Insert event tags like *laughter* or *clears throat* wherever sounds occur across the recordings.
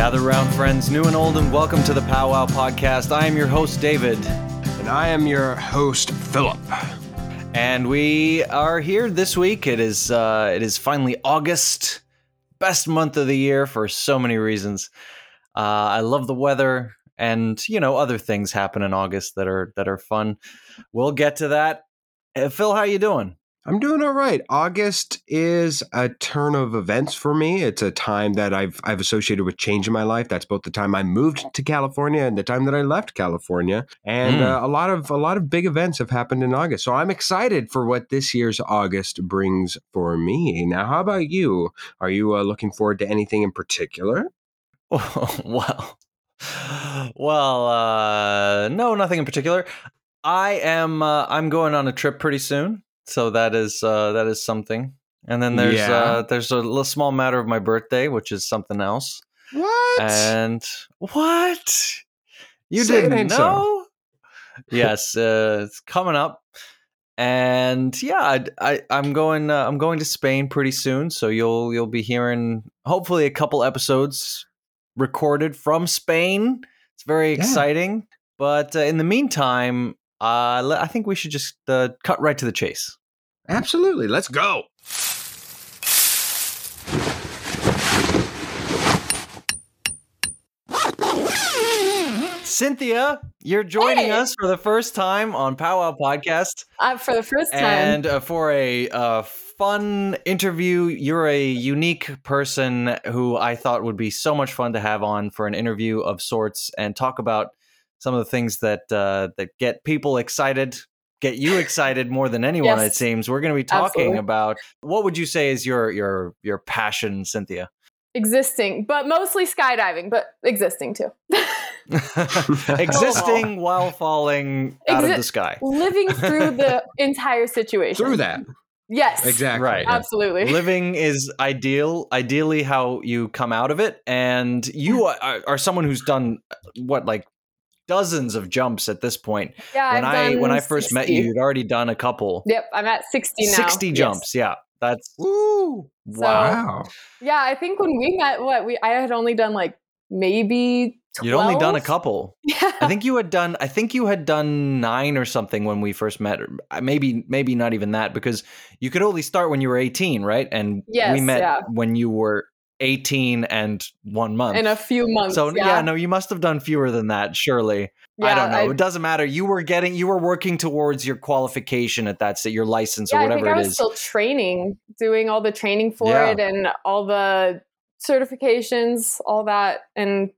Gather round, friends, new and old, and welcome to the Powwow Podcast. I am your host, David, And I am your host, Philip. and we are here this week. It is uh, it is finally August, best month of the year for so many reasons. Uh, I love the weather, and you know other things happen in August that are that are fun. We'll get to that. Uh, Phil, how you doing? I'm doing all right. August is a turn of events for me. It's a time that I've I've associated with change in my life. That's both the time I moved to California and the time that I left California. And Mm. uh, a lot of a lot of big events have happened in August. So I'm excited for what this year's August brings for me. Now, how about you? Are you uh, looking forward to anything in particular? *laughs* well, *sighs* well, uh, no, nothing in particular. I am. Uh, I'm going on a trip pretty soon, so that is uh, that is something. And then there's Yeah. uh, there's a little small matter of my birthday, which is something else. What? And what? You Say didn't ain't so. know? yes, uh, it's coming up. And yeah, I, I I'm going uh, I'm going to Spain pretty soon, so you'll you'll be hearing hopefully a couple episodes recorded from Spain. It's very Yeah. exciting. But uh, in the meantime, uh, I think we should just uh, cut right to the chase. Absolutely. Let's go. Cynthia, you're joining Hey! us for the first time on Powwow Podcast. Uh, for the first time. and uh, for a uh, fun interview you're a unique person who i thought would be so much fun to have on for an interview of sorts and talk about some of the things that uh, that get people excited get you excited more than anyone it seems we're going to be talking Absolutely. about what would you say is your your your passion cynthia existing, but mostly skydiving, but existing too. *laughs* *laughs* existing *laughs* while falling out of the sky Living through the entire situation. Through that. Yes. Exactly. Right. Absolutely. living is ideal ideally how you come out of it and you are, are someone who's done uh, what like dozens of jumps at this point yeah, when I've i when i first met you you'd already done a couple Yep, I'm at 60 now. 60 Yes. jumps yeah that's Ooh. So- Wow. Yeah, I think when we met, what we I had only done like maybe 12? you'd only done a couple *laughs* Yeah. i think you had done i think you had done nine or something when we first met uh, maybe maybe not even that because you could only start when you were 18 right and we met yeah. when you were 18 and one month in a few months. So yeah, yeah. no, you must have done fewer than that, surely. I don't know. it doesn't matter. You were getting, you were working towards your qualification at that state, your license yeah, or I whatever think I was is. still training, doing all the training for Yeah. it and all the certifications, all that. And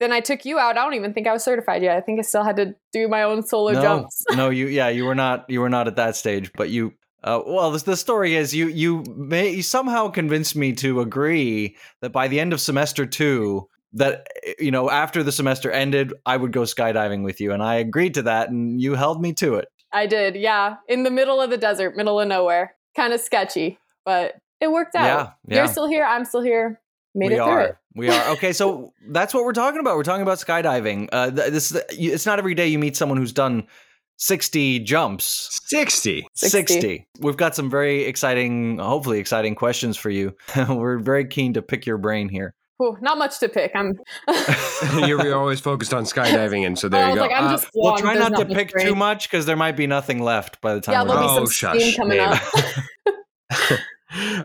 then I took you out. I don't even think I was certified yet. I think I still had to do my own solo no, jumps. no, *laughs* you, yeah, you were not, you were not at that stage, but you. Uh, well, the, story is you you may you somehow convinced me to agree that by the end of semester two that eh, you know after the semester ended I would go skydiving with you and I agreed to that and you held me to it. I did, yeah, in the middle of the desert, middle of nowhere. Kind of sketchy, but it worked out. Yeah, yeah. You're still here. I'm still here. Made we it through are. it. We are. Okay, so *laughs* that's what we're talking about. We're talking about skydiving. Uh, this it's not every day you meet someone who's done 60 jumps. 60. 60. 60. We've got some very exciting, hopefully exciting questions for you. *laughs* we're very keen to pick your brain here. Whew, not much to pick. I'm. *laughs* you're, you're always focused on skydiving, and so *laughs* there you go. like, I'm Uh. Well, try there's not to pick brain. too much because there might be nothing left by the time Yeah, we're there'll be some Oh, steam shush, coming babe. up.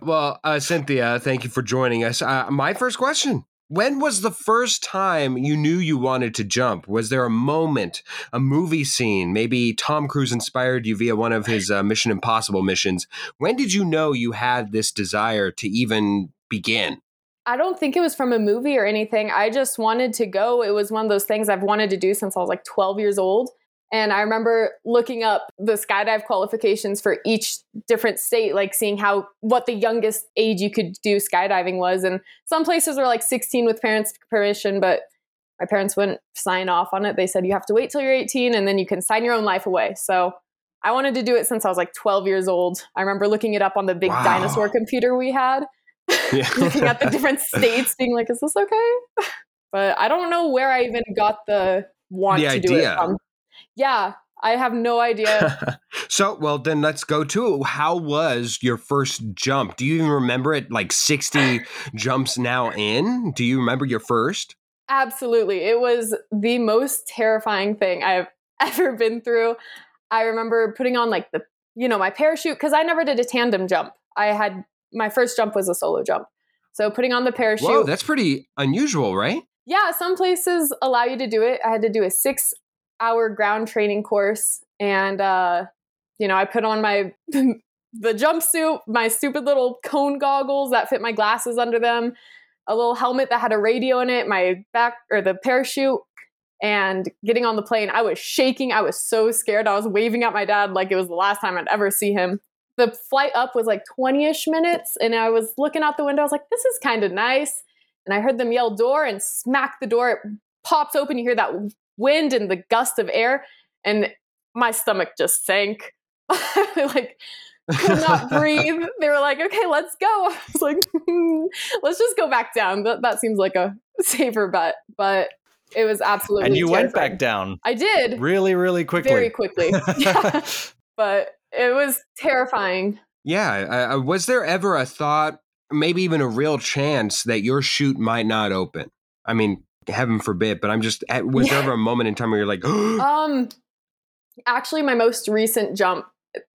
well, uh, Cynthia, thank you for joining us. Uh, my first question When was the first time you knew you wanted to jump? Was there a moment, a movie scene? Maybe Tom Cruise inspired you via one of his uh, Mission Impossible missions. When did you know you had this desire to even begin? I don't think it was from a movie or anything. I just wanted to go. It was one of those things I've wanted to do since I was like 12 years old. And I remember looking up the skydive qualifications for each different state, like seeing how what the youngest age you could do skydiving was. And some places were like 16 with parents' permission, but my parents wouldn't sign off on it. They said you have to wait till you're 18 and then you can sign your own life away. So I wanted to do it since I was like 12 years old. I remember looking it up on the big Wow. dinosaur computer we had Yeah. *laughs* looking at the different states, being like, "Is this okay?" *laughs* But I don't know where I even got the want The to do it from. Yeah, I have no idea. *laughs* so, well, then let's go to. How was your first jump? Do you even remember it like 60 *laughs* jumps now in? Do you remember your first? Absolutely. It was the most terrifying thing I've *laughs* ever been through. I remember putting on like the, you know, my parachute because I never did a tandem jump. I had my first jump was a solo jump. So putting on the parachute. Whoa, that's pretty unusual, right? Yeah, some places allow you to do it. I had to do a six hour ground training course. And, uh, you know, I put on my *laughs* the jumpsuit, my stupid little cone goggles that fit my glasses under them, a little helmet that had a radio in it, my back or the parachute, and getting on the plane. I was shaking. I was so scared. I was waving at my dad like it was the last time I'd ever see him. The flight up was like 20 ish minutes, and I was looking out the window. I was like, this is kind of nice. And I heard them yell door and smack the door. It pops open. You hear that wind and the gust of air, and my stomach just sank. *laughs* like, could not *laughs* breathe. They were like, okay, let's go. *laughs* I was like, let's just go back down. That, that seems like a safer bet. But it was absolutely And you terrifying. went back down I did really, really quickly. very quickly. Yeah. but it was terrifying. Yeah. Uh, was there ever a thought, maybe even a real chance that your chute might not open? I mean, heaven forbid, but I'm just, was there ever a moment in time where you're like, *laughs* *gasps* Um, actually, my most recent jump,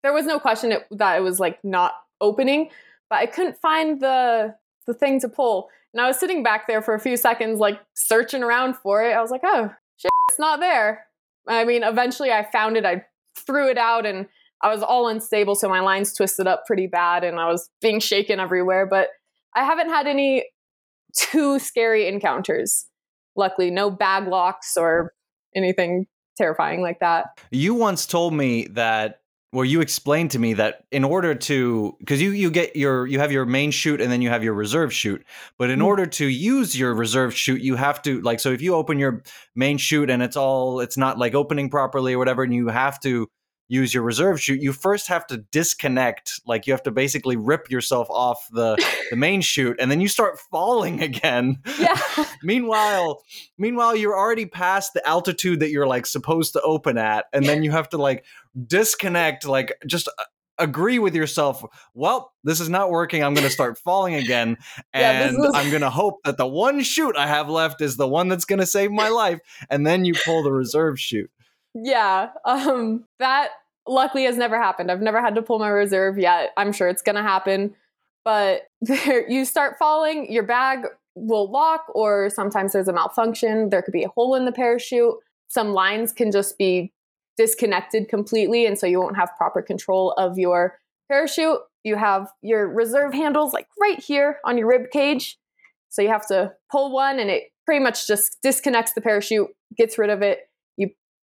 there was no question it, that it was like not opening, but I couldn't find the the thing to pull. And I was sitting back there for a few seconds, like searching around for it. I was like, oh shit, it's not there. I mean, eventually I found it. I threw it out, and I was all unstable, so my lines twisted up pretty bad, and I was being shaken everywhere. But I haven't had any too scary encounters. Luckily, no bag locks or anything terrifying like that. You once told me that well you explained to me that in order to because you you get your you have your main chute and then you have your reserve chute but in Mhm. order to use your reserve chute you have to like so if you open your main chute and it's all it's not like opening properly or whatever and you have to use your reserve chute you first have to disconnect like you have to basically rip yourself off the the main chute and then you start falling again Yeah. *laughs* meanwhile meanwhile you're already past the altitude that you're like supposed to open at and then you have to like disconnect like just uh, agree with yourself well this is not working i'm going to start falling again *laughs* Yeah, and is- i'm going to hope that the one chute i have left is the one that's going to save my life and then you pull the reserve chute Yeah. *laughs* Um that luckily has never happened. I've never had to pull my reserve yet. I'm sure it's going to happen. But *laughs* there, you start falling, your bag will lock or sometimes there's a malfunction. There could be a hole in the parachute. Some lines can just be disconnected completely and so you won't have proper control of your parachute. You have your reserve handles like right here on your rib cage. So you have to pull one and it pretty much just disconnects the parachute, gets rid of it.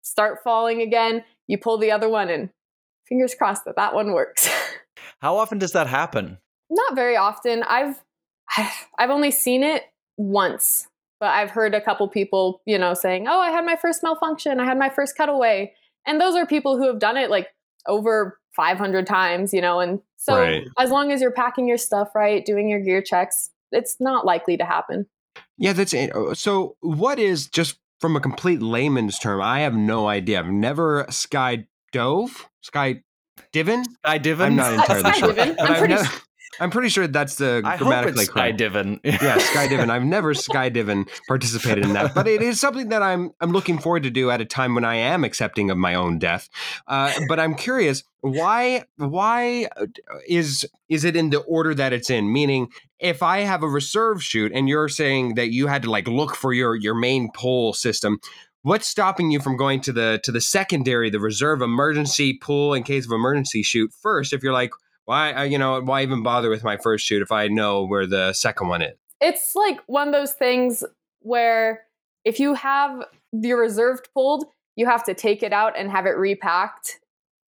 You start falling again, you pull the other one and fingers crossed that that one works. *laughs* how often does that happen Not very often. I've *sighs* I've only seen it once, but I've heard a couple people, you know, saying, "Oh, I had my first malfunction. I had my first cutaway." And those are people who have done it like over 500 times, you know, and so Right. as long as you're packing your stuff right, doing your gear checks, it's not likely to happen. yeah, that's it. So, what is just from a complete layman's term? I have no idea. I've never sky dove, sky divin. sky divin I'm not entirely sure. Skydiving. But I'm I've pretty never- I'm pretty sure that's the i hope grammatically it's sky correct. divin yeah, *laughs* skydiving. I've never skydiving participated in that, but it is something that I'm I'm looking forward to do at a time when I am accepting of my own death. Uh, but I'm curious why why uh, is is it in the order that it's in? Meaning, if I have a reserve chute and you're saying that you had to like look for your your main pull system. What's stopping you from going to the to the secondary, the reserve emergency pull in case of emergency chute first? If you're like, why, you know, why even bother with my first chute if I know where the second one is? it's like one of those things where if you have your reserved pulled, you have to take it out and have it repacked.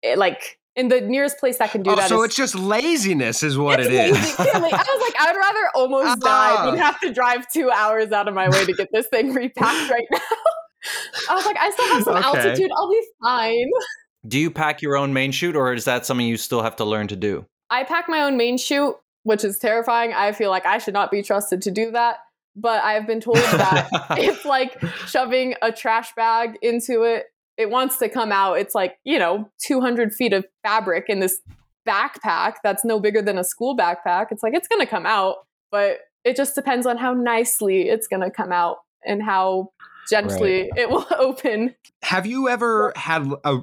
It, like in the nearest place that can do Oh, that so is- it's just laziness, is what it's it is. lazy, clearly. I was like, I would rather almost *laughs* die Ah. than have to drive two hours out of my way to get this thing *laughs* repacked right now. I was like, I still have some *laughs* Okay. altitude. I'll be fine. Do you pack your own main chute or is that something you still have to learn to do I pack my own main chute, which is terrifying. I feel like I should not be trusted to do that. But I've been told that *laughs* it's like shoving a trash bag into it. It wants to come out. It's like, you know, 200 feet of fabric in this backpack that's no bigger than a school backpack. It's like, it's going to come out, but it just depends on how nicely it's going to come out. and how gently right. it will *laughs* open. Have you ever had a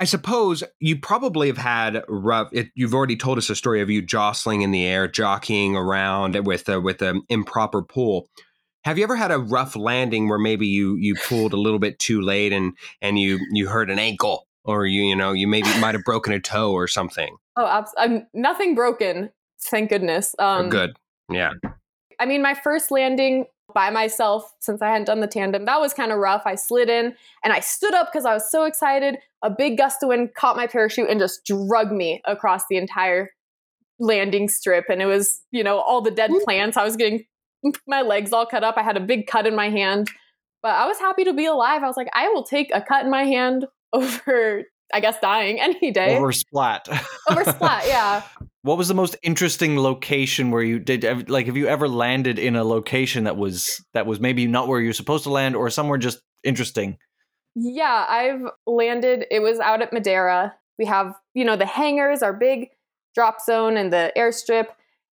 I suppose you probably have had rough. It, you've already told us a story of you jostling in the air, jockeying around with a, with an improper pull. Have you ever had a rough landing where maybe you you pulled a little bit too late and and you you hurt an ankle or you you know you maybe might have broken a toe or something? Oh, abs- I'm nothing broken. Thank goodness. Um, Good. Yeah. I mean, my first landing by myself since I hadn't done the tandem. That was kind of rough. I slid in and I stood up because I was so excited. A big gust of wind caught my parachute and just drug me across the entire landing strip. And it was, you know, all the dead plants. I was getting *laughs* my legs all cut up. I had a big cut in my hand, but I was happy to be alive. I was like, I will take a cut in my hand *laughs* over I guess dying *laughs* any day. Over splat. *laughs* Over splat, yeah. What was the most interesting location where you did like have you ever landed in a location that was that was maybe not where you're supposed to land or somewhere just interesting? Yeah, I've landed it was out at Madera. We have, you know, the hangars, our big drop zone and the airstrip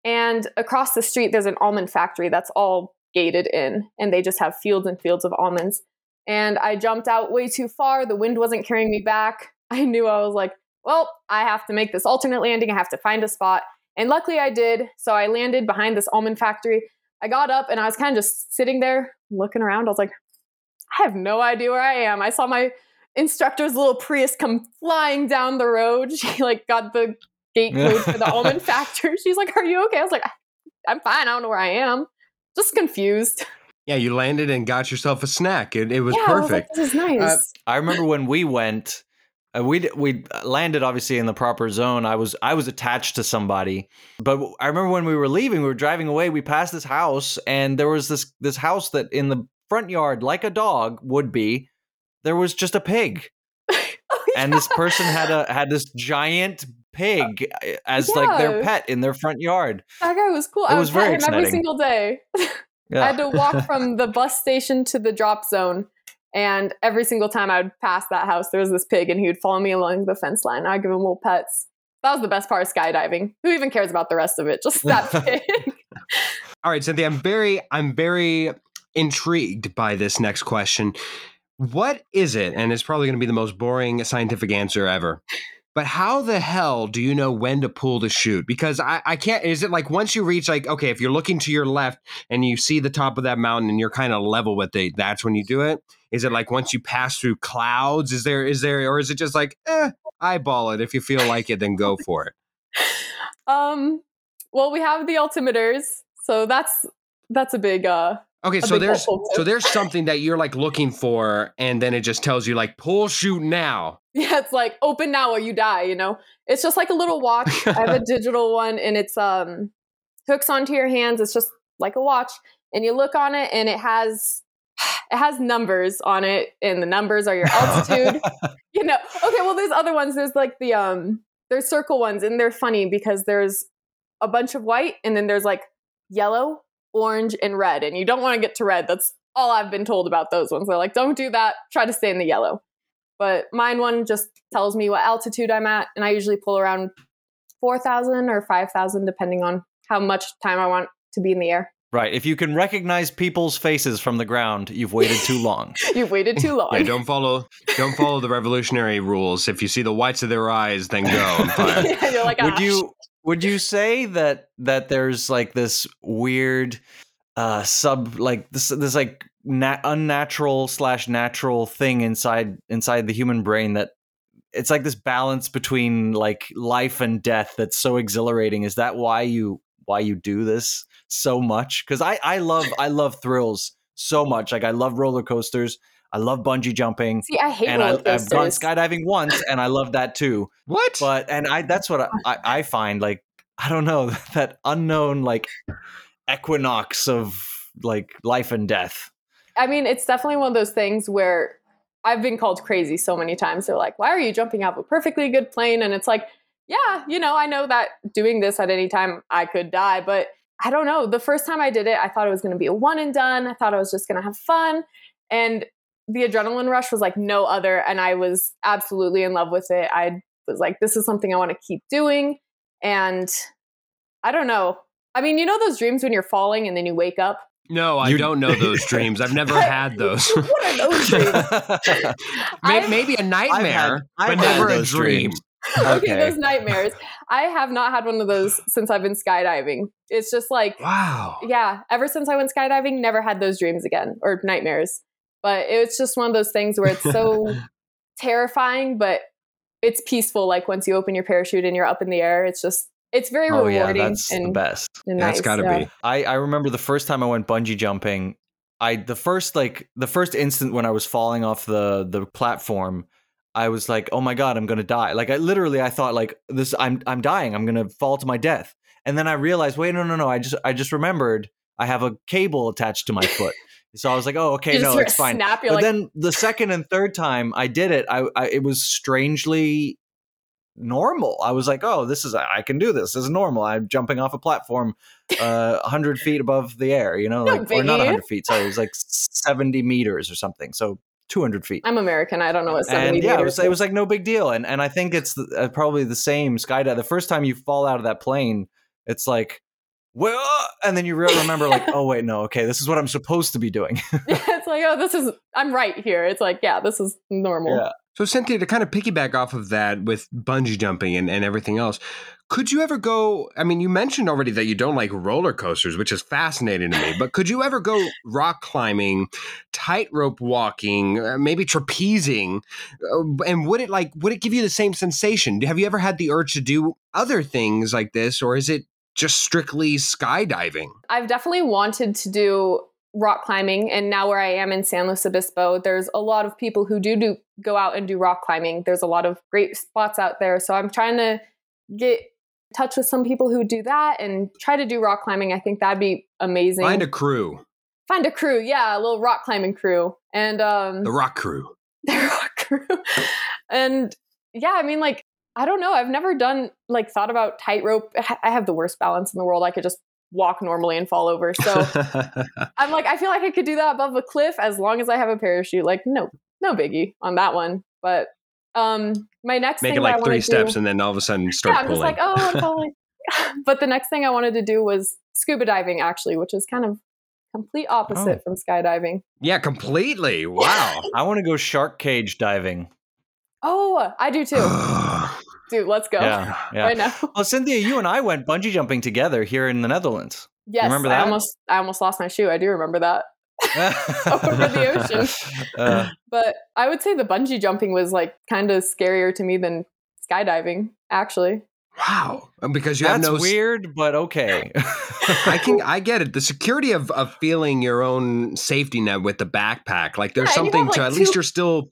and across the street there's an almond factory that's all gated in and they just have fields and fields of almonds. And I jumped out way too far. The wind wasn't carrying me back. I knew I was like, well, I have to make this alternate landing. I have to find a spot. And luckily I did. So I landed behind this almond factory. I got up and I was kind of just sitting there looking around. I was like, I have no idea where I am. I saw my instructor's little Prius come flying down the road. *laughs* She like got the gate code for the *laughs* almond factory. She's like, Are you okay? I was like, I'm fine. I don't know where I am. Just confused. *laughs* Yeah, you landed and got yourself a snack. It, it was yeah, perfect. Was like, this is nice. Uh, I remember when we went, uh, we we landed obviously in the proper zone. I was I was attached to somebody, but I remember when we were leaving, we were driving away. We passed this house, and there was this this house that in the front yard, like a dog would be, there was just a pig, *laughs* oh, yeah. and this person had a had this giant pig uh, as yeah. like their pet in their front yard. That guy was cool. It I was very him every single day. Yeah. *laughs* I had to walk *laughs* from the bus station to the drop zone and every single time I would pass that house, there was this pig, and he would follow me along the fence line. I'd give him little pets. That was the best part of skydiving. Who even cares about the rest of it? Just that *laughs* pig. *laughs* All right, Cynthia, I'm very, I'm very intrigued by this next question. What is it? And it's probably going to be the most boring scientific answer ever. But how the hell do you know when to pull the chute? Because I, I can't. Is it like once you reach like okay, if you're looking to your left and you see the top of that mountain and you're kind of level with it, that's when you do it. Is it like once you pass through clouds? Is there is there or is it just like eh, eyeball it if you feel like it, then go *laughs* for it? Um. Well, we have the altimeters, so that's that's a big uh Okay, so there's so there's something that you're like looking for, and then it just tells you like pull chute now. *laughs* Yeah, it's like open now or you die. You know, it's just like a little watch. I have a *laughs* digital one, and it's um hooks onto your hands. It's just like a watch, and you look on it, and it has *sighs* it has numbers on it, and the numbers are your altitude. *laughs* you know, okay. Well, there's other ones. There's like the um there's circle ones, and they're funny because there's a bunch of white, and then there's like yellow orange, and red. And you don't want to get to red. That's all I've been told about those ones. They're like, don't do that. Try to stay in the yellow. But mine one just tells me what altitude I'm at. And I usually pull around 4,000 or 5,000, depending on how much time I want to be in the air. Right. If you can recognize people's faces from the ground, you've waited too long. *laughs* you've waited too long. yeah, don't follow don't follow the revolutionary rules. If you see the whites of their eyes, then go. *laughs* yeah, you're like, Would ah, you would you say that that there's like this weird uh sub like this this like nat- unnatural slash natural thing inside inside the human brain that it's like this balance between like life and death that's so exhilarating? Is that why you why you do this so much? Because i i love i love thrills so much. Like i love roller coasters I love bungee jumping. See, I hate and I, have gone skydiving once, and I love that too. What? But and I that's what I, *laughs* I, I find like I don't know *laughs* that unknown like equinox of like life and death. I mean, it's definitely one of those things where I've been called crazy so many times. They're like, "Why are you jumping out of a perfectly good plane?" And it's like, yeah, you know, I know that doing this at any time I could die, but I don't know. The first time I did it, I thought it was going to be a one and done. I thought I was just going to have fun. And the adrenaline rush was like no other and i was absolutely in love with it i was like this is something i want to keep doing and i don't know i mean you know those dreams when you're falling and then you wake up No, I You- don't know those dreams. I've never *laughs* had those. *laughs* what are those dreams? *laughs* May- I've- Maybe a nightmare, I've but never a those dream. dreams. okay, Okay. those nightmares. I have not had one of those since I've been skydiving. It's just like, Wow. yeah, ever since I went skydiving, never had those dreams again or nightmares. But it's just one of those things where it's so *laughs* terrifying, but it's peaceful. Like once you open your parachute and you're up in the air, it's just, it's very oh yeah, rewarding that's the best. and That's nice. got to yeah. be. I, I remember the first time I went bungee jumping. I the first like the first instant when I was falling off the the platform, I was like, "Oh my god, I'm gonna die!" Like I literally, I thought like this, I'm I'm dying. I'm gonna fall to my death. And then I realized, wait, no, no, no. I just I just remembered I have a cable attached to my foot. So I was like, "Oh, okay, no, it's fine." Snap, But like, then the second and third time I did it, I, I it was strangely normal. I was like, "Oh, this is I can do this. This is normal. I'm jumping off a platform uh 100 *laughs* feet above the air, you know, No like or not. 100 feet. Sorry, it was like *laughs* 70 meters or something. So 200 feet. I'm American. I don't know what 70 And yeah, it was, it was like no big deal. And and I think it's the, uh, probably the same skydive. The first time you fall out of that plane, it's like, well, and then you re- remember like, oh wait, no, okay, this is what I'm supposed to be doing. *laughs* *laughs* it's like, oh, this is, I'm right here. It's like, yeah, this is normal. yeah. So, Cynthia, to kind of piggyback off of that with bungee jumping and, and everything else, could you ever go? I mean, you mentioned already that you don't like roller coasters, which is fascinating to me, but could you ever go rock climbing, tightrope walking, uh, maybe trapezing? Uh, and would it like, would it give you the same sensation? Have you ever had the urge to do other things like this, or is it just strictly skydiving? I've definitely wanted to do rock climbing, and now where I am in San Luis Obispo, there's a lot of people who do do go out and do rock climbing. There's a lot of great spots out there, so I'm trying to get in touch with some people who do that and try to do rock climbing. I think that'd be amazing. Find a crew, Find a crew, yeah, a little rock climbing crew, and um, the rock crew. *laughs* the rock crew, and yeah, I mean, like I don't know. I've never done like thought about tightrope. I have the worst balance in the world. I could just walk normally and fall over. So *laughs* I'm like, I feel like I could do that above a cliff as long as I have a parachute. Like, no, no biggie on that one. But um, my next Make it like three steps do, and then all of a sudden start yeah, I'm pulling. just like, oh, I'm *laughs* falling. *laughs* but the next thing I wanted to do was scuba diving, actually, which is kind of complete opposite from skydiving. yeah, completely. Wow. I want to go shark cage diving. Oh, I do too, dude. Let's go Yeah, *laughs* yeah. right now. Well, Cynthia, you and I went bungee jumping together here in the Netherlands. Yes, remember that? I almost, I almost lost my shoe. I do remember that. *laughs* Over the ocean. *laughs* Uh, But I would say the bungee jumping was like kind of scarier to me than skydiving, actually. Wow. Because you have that's no weird, but okay. I can I get it. The security of of feeling your own safety net with the backpack. Like there's Yeah, something have, to like, at least you're still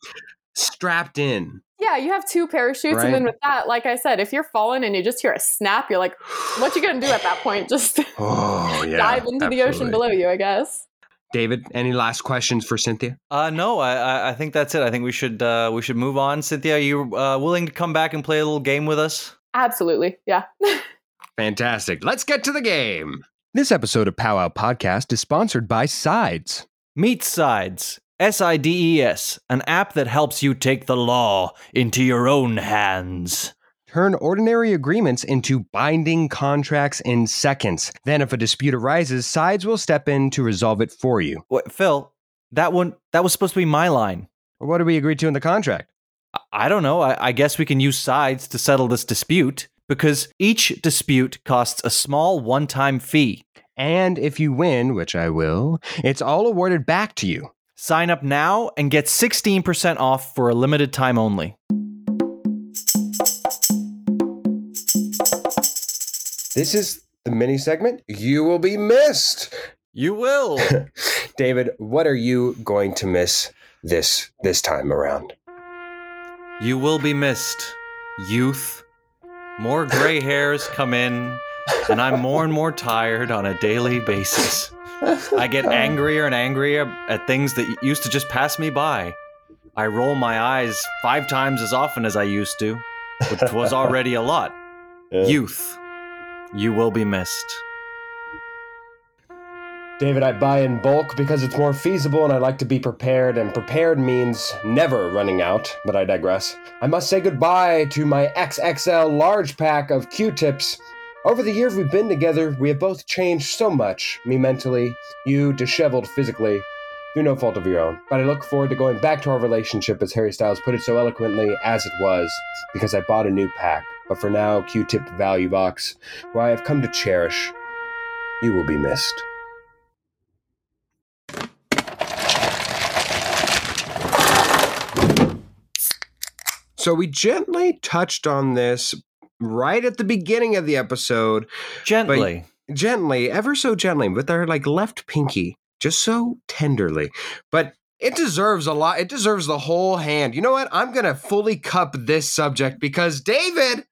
strapped in. Yeah, you have two parachutes, Right. and then with that, like I said, if you're falling and you just hear a snap, you're like, "What you gonna do at that point? Just *laughs* *sighs* Oh yeah. dive into the ocean below you, I guess." David, any last questions for Cynthia? Uh, no, I, I- I think that's it. I think we should uh, we should move on. Cynthia, are you uh, willing to come back and play a little game with us? Absolutely, yeah. *laughs* Fantastic. Let's get to the game. This episode of Powwow Podcast is sponsored by Sides. Meet Sides, S I D E S, an app that helps you take the law into your own hands. Turn ordinary agreements into binding contracts in seconds. Then, if a dispute arises, Sides will step in to resolve it for you. What, Phil? That one that was supposed to be my line. What did we agree to in the contract? I- I don't know. I, I guess we can use sides to settle this dispute because each dispute costs a small one-time fee. And if you win, which I will, it's all awarded back to you. Sign up now and get 16% off for a limited time only. This is the mini segment. You will be missed. You will. *laughs* David, what are you going to miss this this time around? you will be missed, youth. More gray hairs come in, and I'm more and more tired on a daily basis. I get angrier and angrier at things that used to just pass me by. I roll my eyes five times as often as I used to, which was already a lot. *laughs* Youth, you will be missed. David, I buy in bulk because it's more feasible and I like to be prepared, and prepared means never running out, but I digress. I must say goodbye to my XXL large pack of Q tips. Over the years we've been together, we have both changed so much. Me mentally, you disheveled physically, through no fault of your own. But I look forward to going back to our relationship, as Harry Styles put it so eloquently, as it was, because I bought a new pack. But for now, Q-Tip Value Box, who I have come to cherish, you will be missed. So we gently touched on this right at the beginning of the episode, Gently. gently, ever so gently, with our like left pinky, just so tenderly. But it deserves a lot. It deserves the whole hand. You know what? I'm gonna fully cup this subject because David,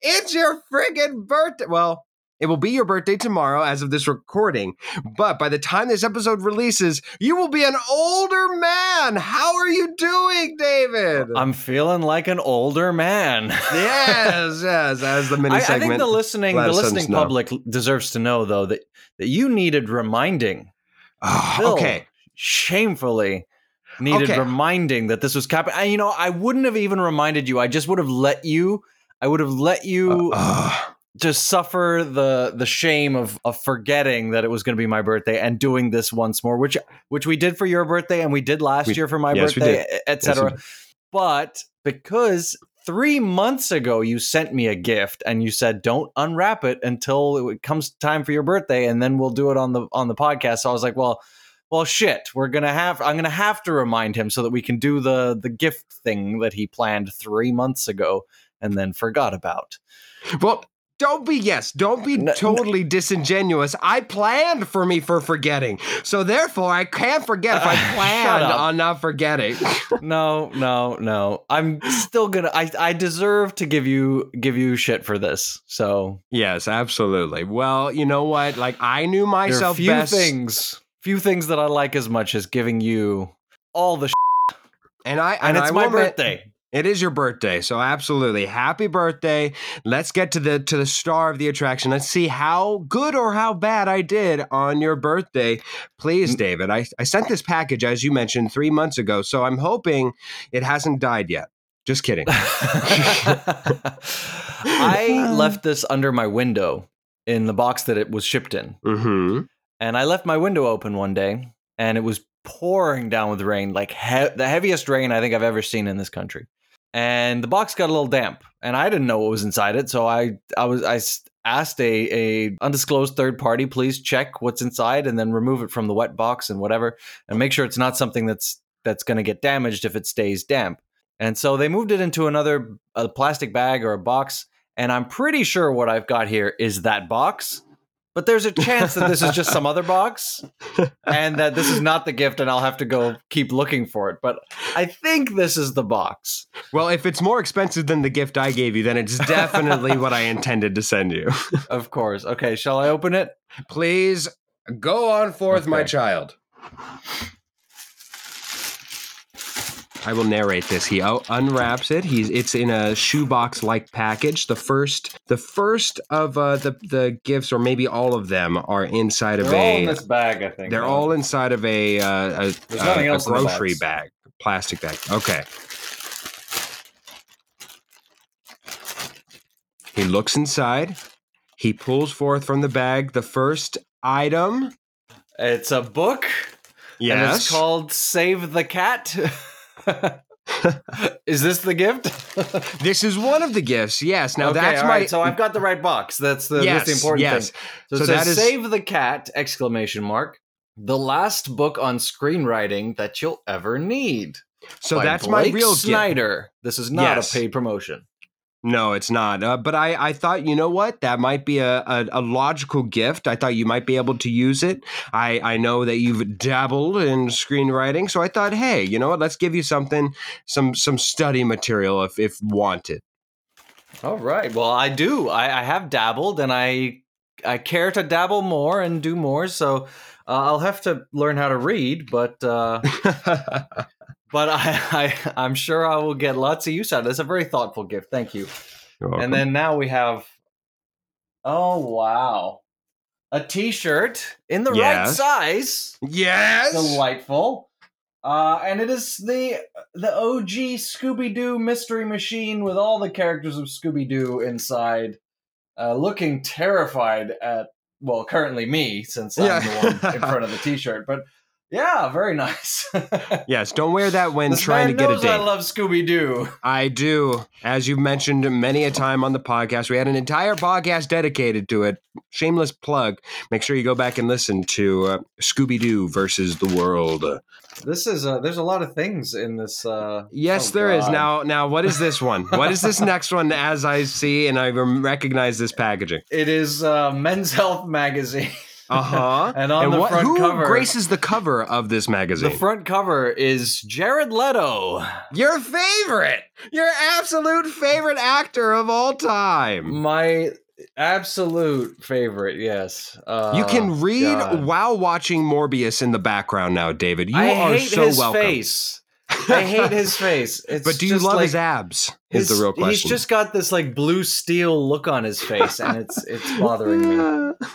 it's your friggin' birthday. Well, it will be your birthday tomorrow as of this recording. But by the time this episode releases, you will be an older man. How are you doing, David? I'm feeling like an older man. *laughs* yes, yes. As the mini I, I think the listening the listening know. public deserves to know though that that you needed reminding. Oh, Phil okay. Shamefully needed Okay. reminding that this was cap. You know, I wouldn't have even reminded you. I just would have let you. I would have let you Uh, just suffer the the shame of of forgetting that it was going to be my birthday and doing this once more, which which we did for your birthday and we did last We- year for my yes, birthday, etc. we but because three months ago you sent me a gift and you said don't unwrap it until it comes time for your birthday and then we'll do it on the on the podcast. So I was like, well. Well, shit. We're gonna have. I'm gonna have to remind him so that we can do the the gift thing that he planned three months ago and then forgot about. well, don't be yes, don't be No, no. totally disingenuous. I planned for me for forgetting, so therefore I can't forget if I *laughs* planned up. on not forgetting. *laughs* no, no, no. I'm still gonna. I I deserve to give you give you shit for this. So yes, absolutely. Well, you know what? Like I knew myself few best, things, few things that I like as much as giving you all the. Sh- and I and it's I my admit- birthday. It is your birthday, so absolutely happy birthday. Let's get to the to the star of the attraction. Let's see how good or how bad I did on your birthday. Please. David. I, I sent this package as you mentioned three months ago, so I'm hoping it hasn't died yet. Just kidding. *laughs* *laughs* I left this under my window in the box that it was shipped in. mm-hmm. and I left my window open one day, and it was pouring down with rain, like he- the heaviest rain I think I've ever seen in this country. And the box got a little damp, and I didn't know what was inside it, so I I was i asked a a undisclosed third party, please check what's inside, and then remove it from the wet box and whatever, and make sure it's not something that's that's going to get damaged if it stays damp. And so they moved it into another a plastic bag or a box, and I'm pretty sure what I've got here is that box. But there's a chance that this is just some *laughs* other box and that this is not the gift and I'll have to go keep looking for it. But I think this is the box. Well, if it's more expensive than the gift I gave you, then it's definitely what I intended to send you. *laughs* Of course. Okay, shall I open it? Please go on forth, my child. I will narrate this. He unwraps it. He's it's in a shoebox like package. The first, the first of uh, the the gifts, or maybe all of them, are inside of a. In this bag, I think. they're all inside of a uh, a, a- a the grocery bag, plastic bag. Okay. He looks inside. He pulls forth from the bag the first item. It's a book. And Yes. it's called Save the Cat. *laughs* *laughs* is this the gift? *laughs* This is one of the gifts. Yes. Now okay, that's my. right, so I've got the right box. That's the, yes. that's the important yes. thing. So, So that is- Save the Cat! Exclamation mark. The last book on screenwriting that you'll ever need. So that's my Blake real gift. Snyder. This is not Yes. a paid promotion. No, it's not. Uh, but I, I thought, you know what? That might be a, a, a logical gift. I thought you might be able to use it. I, I know that you've dabbled in screenwriting, so I thought, hey, you know what? Let's give you something, some some study material if if wanted. All right. Well, I do. I, I have dabbled, and I I care to dabble more and do more. So uh, I'll have to learn how to read, but uh, *laughs* but I, *laughs* I I'm sure I will get lots of use out of this. A very thoughtful gift. Thank you. And then now we have. Oh wow, a T-shirt in the right size. yes, Delightful. Uh, and it is the the OG Scooby Doo mystery machine with all the characters of Scooby Doo inside. uh, looking terrified at well, currently me since I'm the one in front of the t-shirt. But yeah, very *laughs* nice. Yes, don't wear that when this trying to get a knows I love Scooby Doo. I do. As you've mentioned many a time on the podcast, we had an entire podcast dedicated to it. Shameless plug. Make sure you go back and listen to uh, Scooby Doo versus the World. This is uh, there's a lot of things in this. Uh, Yes, oh, there is. God. Now, now, what is this one? what is this next one? As I see and I recognize this packaging. It is uh, Men's Health magazine. *laughs* Uh huh. *laughs* And on the front who cover- graces the cover of this magazine? The front cover is Jared Leto. Your favorite, your absolute favorite actor of all time. My absolute favorite. Yes. Uh, You can read God. while watching Morbius in the background now, David. You I are hate so his welcome. face. I hate his face. *laughs* It's but do you just love like, his abs? Is the real question. He's just got this like blue steel look on his face, and it's it's *laughs* bothering me.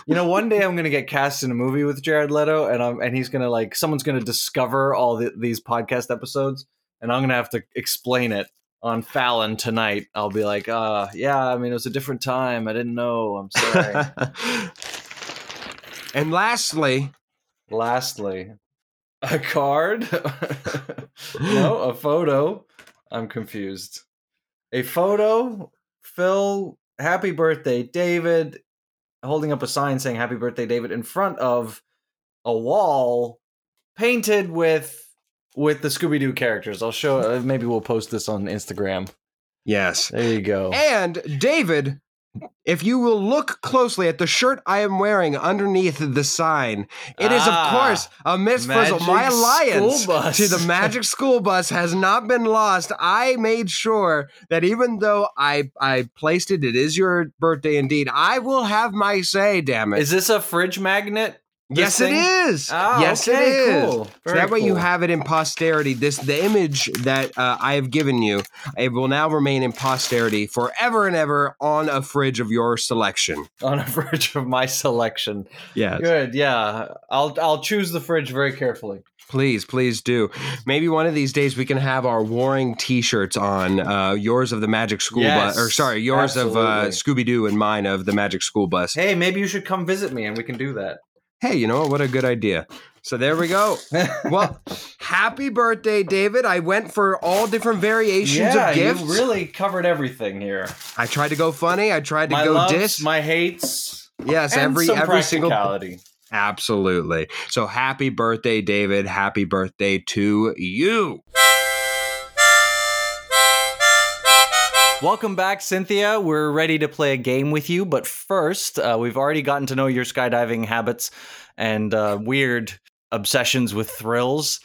You know, one day I'm gonna get cast in a movie with Jared Leto, and I'm and he's gonna like someone's gonna discover all the, these podcast episodes, and I'm gonna have to explain it on Fallon tonight. I'll be like, uh, yeah, I mean, it was a different time. I didn't know. I'm sorry. *laughs* and lastly, Lastly, a card? *laughs* no, a photo. I'm confused. A photo. Phil, happy birthday, David, holding up a sign saying happy birthday, David, in front of a wall painted with with the Scooby Doo characters. I'll show. Uh, maybe we'll post this on Instagram. yes. There you go. And David, if you will look closely at the shirt I am wearing underneath the sign, it is Ah, of course a Miss Frizzle. My alliance to the Magic *laughs* School Bus has not been lost. I made sure that even though I I placed it, it is your birthday indeed. I will have my say. Damn it! Is this a fridge magnet? Yes, it is. Oh, yes, okay, it is. cool. So Very that way you have it in posterity. This the image that uh, I have given you. It will now remain in posterity forever and ever on a fridge of your selection. on a *laughs* fridge of my selection. Yeah. Good, yeah. I'll I'll choose the fridge very carefully. Please, please do. Maybe one of these days we can have our warring T-shirts on. Uh, yours of the Magic School Yes, Bus, or sorry, yours of uh. Scooby Doo and mine of the Magic School Bus. Hey, maybe you should come visit me and we can do that. Hey, you know what? What a good idea. So there we go. Well, *laughs* happy birthday, David. I went for all different variations yeah, of gifts. you really covered everything here. I tried to go funny. I tried to my go loves, dis. my hates, yes, every every single. Absolutely. So happy birthday, David. Happy birthday to you. Welcome back, Cynthia. We're ready to play a game with you, but first, uh, we've already gotten to know your skydiving habits and uh, weird obsessions with thrills.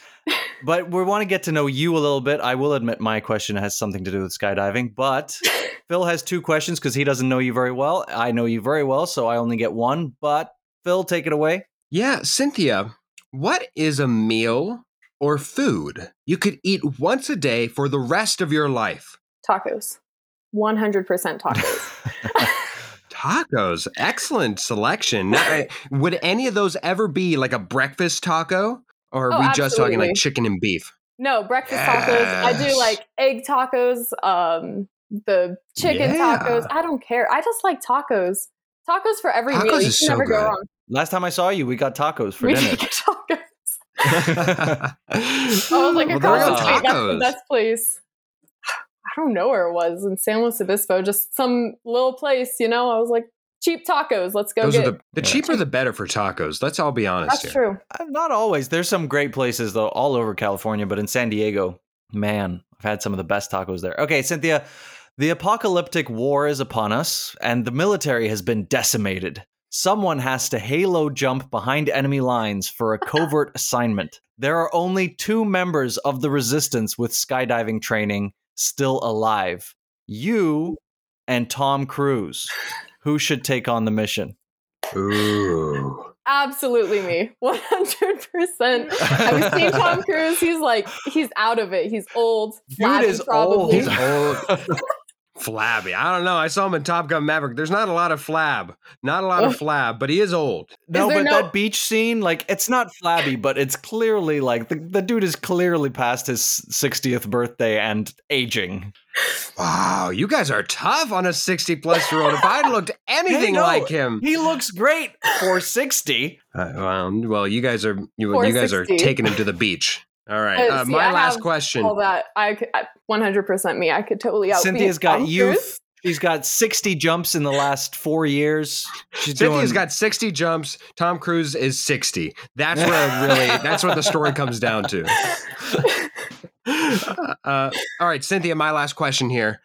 But we want to get to know you a little bit. I will admit my question has something to do with skydiving, but *laughs* Phil has two questions because he doesn't know you very well. I know you very well, so I only get one. But Phil, take it away. Yeah, Cynthia, what is a meal or food you could eat once a day for the rest of your life? Tacos. 100% tacos. *laughs* Tacos. Excellent selection. Now, would any of those ever be like a breakfast taco? Or are Oh, we just talking like chicken and beef? No, breakfast tacos. I do like egg tacos, um, the chicken Yeah. tacos. I don't care. I just like tacos. Tacos for every meal. You is can so never go wrong. Last time I saw you, we got tacos for We dinner. did *laughs* tacos. I *laughs* I was like, well, across the are street, that's the best place. I don't know where it was in San Luis Obispo, just some little place, you know. I was like, cheap tacos, let's go Those get. are the, the Yeah. cheaper the better for tacos. Let's all be honest That's here. true. Uh, Not always. There's some great places though, all over California, but in San Diego, man, I've had some of the best tacos there. Okay, Cynthia, the apocalyptic war is upon us, and the military has been decimated. Someone has to halo jump behind enemy lines for a covert assignment. There are only two members of the resistance with skydiving training still alive. You and Tom Cruise. Who should take on the mission? Ooh. Absolutely me. 100%. Have you seen Tom *laughs* Cruise? He's like, he's out of it. He's old. Dude is probably. old. He's old. *laughs* *laughs* Flabby. I don't know. I saw him in Top Gun Maverick. There's not a lot of flab. Not a lot of flab, but he is old. No, there but no- that beach scene, like, it's not flabby, but it's clearly like the, the dude is clearly past his 60th birthday and aging. Wow, you guys are tough on a 60 plus year old. If I'd looked *laughs* anything no. like him. He looks great for 60. Uh, well, well, you guys are you, you guys are taking him to the beach. All right. Uh, Uh, see, my I last have question. All that I could I- 100% me. I could totally out. Cynthia's got youth. She's got 60 jumps in the last four years. She's Cynthia's doing, got 60 jumps. Tom Cruise is 60. That's where *laughs* really that's what the story comes down to. *laughs* Uh, all right, Cynthia, my last question here.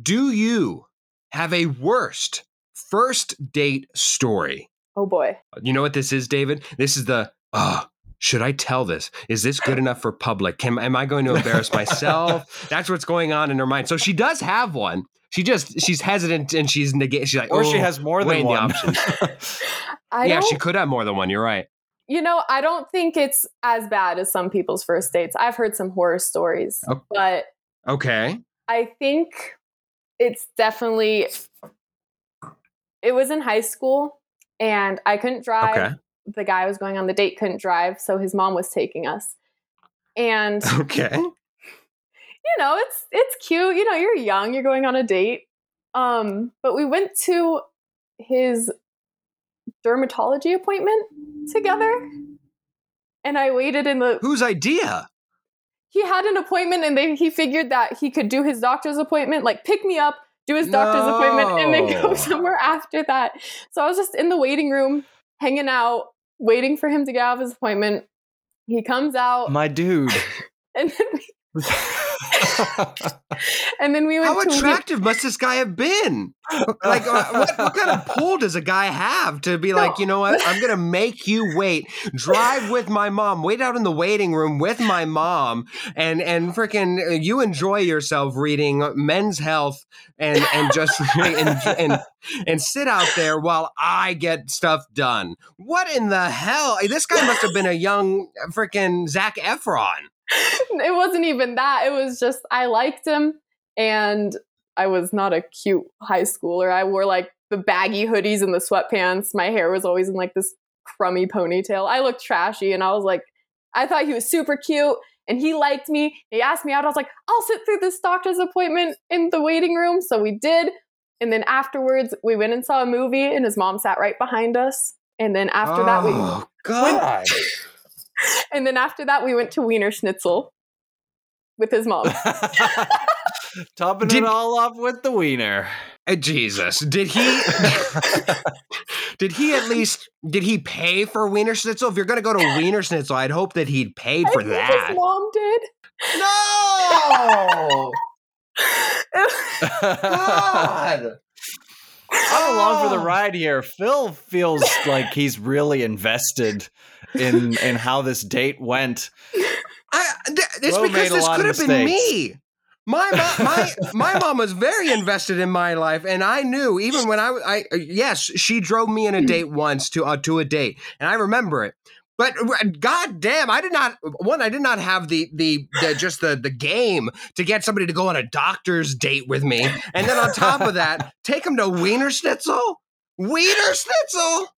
Do you have a worst first date story? Oh boy. You know what this is, David? This is the uh should I tell this? Is this good enough for public? Can, am I going to embarrass *laughs* myself? That's what's going on in her mind. So she does have one. She just she's hesitant and she's negating. She's like, or she "Oh, has more than weighing the one. options." *laughs* I yeah, she could have more than one. You're right. you know, I don't think it's as bad as some people's first dates. I've heard some horror stories, Oh. but Okay. I think it's definitely it was in high school and I couldn't drive. Okay. The guy I was going on the date couldn't drive, so his mom was taking us. And *laughs* Okay. *laughs* you know, it's it's cute. You know, you're young, you're going on a date. Um, but we went to his dermatology appointment together. And I waited in the Whose idea? he had an appointment and they he figured that he could do his doctor's appointment, like pick me up, do his doctor's appointment, and then go *laughs* somewhere after that. So I was just in the waiting room, hanging out, waiting for him to get out of his appointment. He comes out My dude. *laughs* and then we, *laughs* *laughs* and then we went How attractive must this guy have been? *laughs* Like, uh, what, what kind of pull does a guy have to be like, you know what? I'm going to make you wait, drive with my mom, wait out in the waiting room with my mom, and and freaking you enjoy yourself reading Men's Health and and just *laughs* and, and and sit out there while I get stuff done. What in the hell? This guy must have been a young freaking Zac Efron. It wasn't even that. It was just I liked him and I was not a cute high schooler. I wore like the baggy hoodies and the sweatpants. My hair was always in like this crummy ponytail. I looked trashy and I was like, I thought he was super cute and he liked me. He asked me out. I was like, I'll sit through this doctor's appointment in the waiting room. So we did. And then afterwards, we went and saw a movie and his mom sat right behind us. And then after that, we oh, God. *laughs* and then after that, we went to Wiener Schnitzel with his mom. *laughs* Topping Did- it all off with the wiener. Uh, Jesus, did he? *laughs* did he at least? Did he pay for Wiener Schnitzel? If you're going to go to Wiener Schnitzel, I'd hope that he'd paid for I think that. His mom did. No, God. I'm along for the Oh. ride here. Phil feels like he's really invested in in how this date went. I, th- it's Will because this could have been me. My, mo- *laughs* my my mom was very invested in my life, and I knew even when I, w- I uh, yes, she drove me in a date once to uh, to a date, and I remember it. But uh, god damn, I did not one. I did not have the the, the just the the game to get somebody to go on a doctor's date with me, and then on top of that, take them to Wiener Schnitzel. Wiener Schnitzel.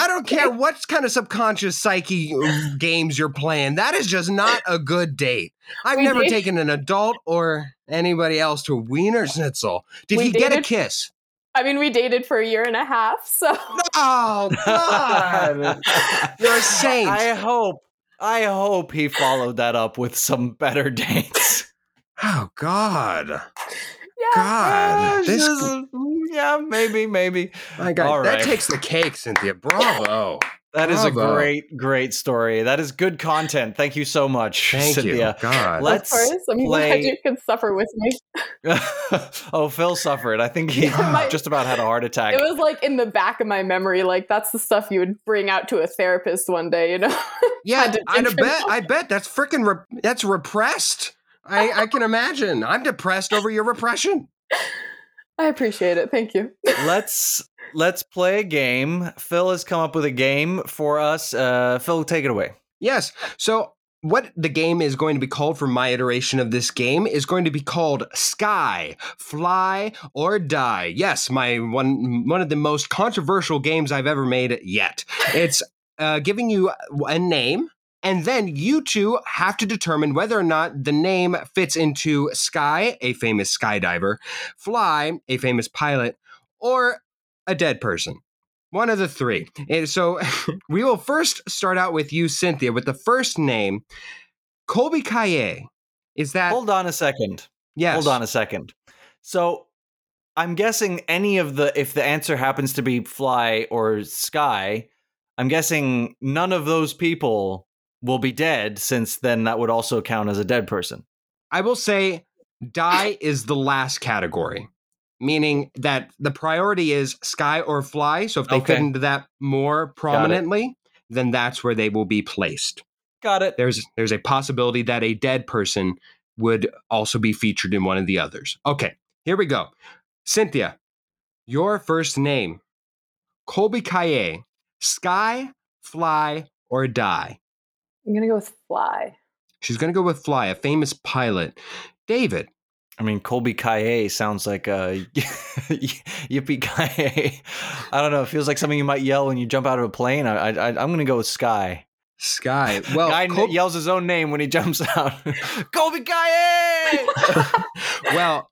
I don't care what kind of subconscious psyche games you're playing. That is just not a good date. I've We never did- taken an adult or anybody else to a Wiener Schnitzel. Did We he get a kiss? I mean, we dated for a year and a half, so Oh God! *laughs* You're a saint. I hope I hope he followed that up with some better dates. oh God! Yeah. God, this just- yeah, maybe, maybe. my God, all that right. takes the cake, Cynthia. *laughs* Bravo. That is a great, great story. That is good content. Thank you so much, Thank Cynthia. you. God. Let's of course, I'm play- glad you could suffer with me. *laughs* *laughs* oh, Phil suffered. I think he My- just about had a heart attack. It was like in the back of my memory, like that's the stuff you would bring out to a therapist one day, you know? yeah, I bet. I bet that's freaking. Re- that's repressed. I, I can imagine. I'm depressed over your repression. I appreciate it. Thank you. let's let's play a game. Phil has come up with a game for us. Uh, Phil, take it away. Yes. So what the game is going to be called for my iteration of this game is going to be called Sky, Fly or Die. Yes, my one one of the most controversial games I've ever made yet. It's uh, giving you a name, and then you two have to determine whether or not the name fits into Sky, a famous skydiver, Fly, a famous pilot, or a dead person. One of the three. And so *laughs* we will first start out with you, Cynthia, with the first name, Colbie Caillat. Is that? Hold on a second. yes. Hold on a second. So I'm guessing any of the if the answer happens to be fly or sky, I'm guessing none of those people will be dead since then that would also count as a dead person. I will say die is the last category, meaning that the priority is sky or fly. So if they fit Okay. into that more prominently, then that's where they will be placed. Got it. There's there's a possibility that a dead person would also be featured in one of the others. Okay, here we go. Cynthia, your first name, Colbie Caillat, sky, fly, or die. I'm gonna go with fly. She's going to go with Fly, a famous pilot. David, I mean, Colbie Caillat sounds like a *laughs* yippee Kaye. I don't know. It feels like something you might yell when you jump out of a plane. I, I, I'm going to go with Sky. Sky. Well, Guy Col- yells his own name when he jumps *laughs* out. Colbie Caillat. *laughs* well,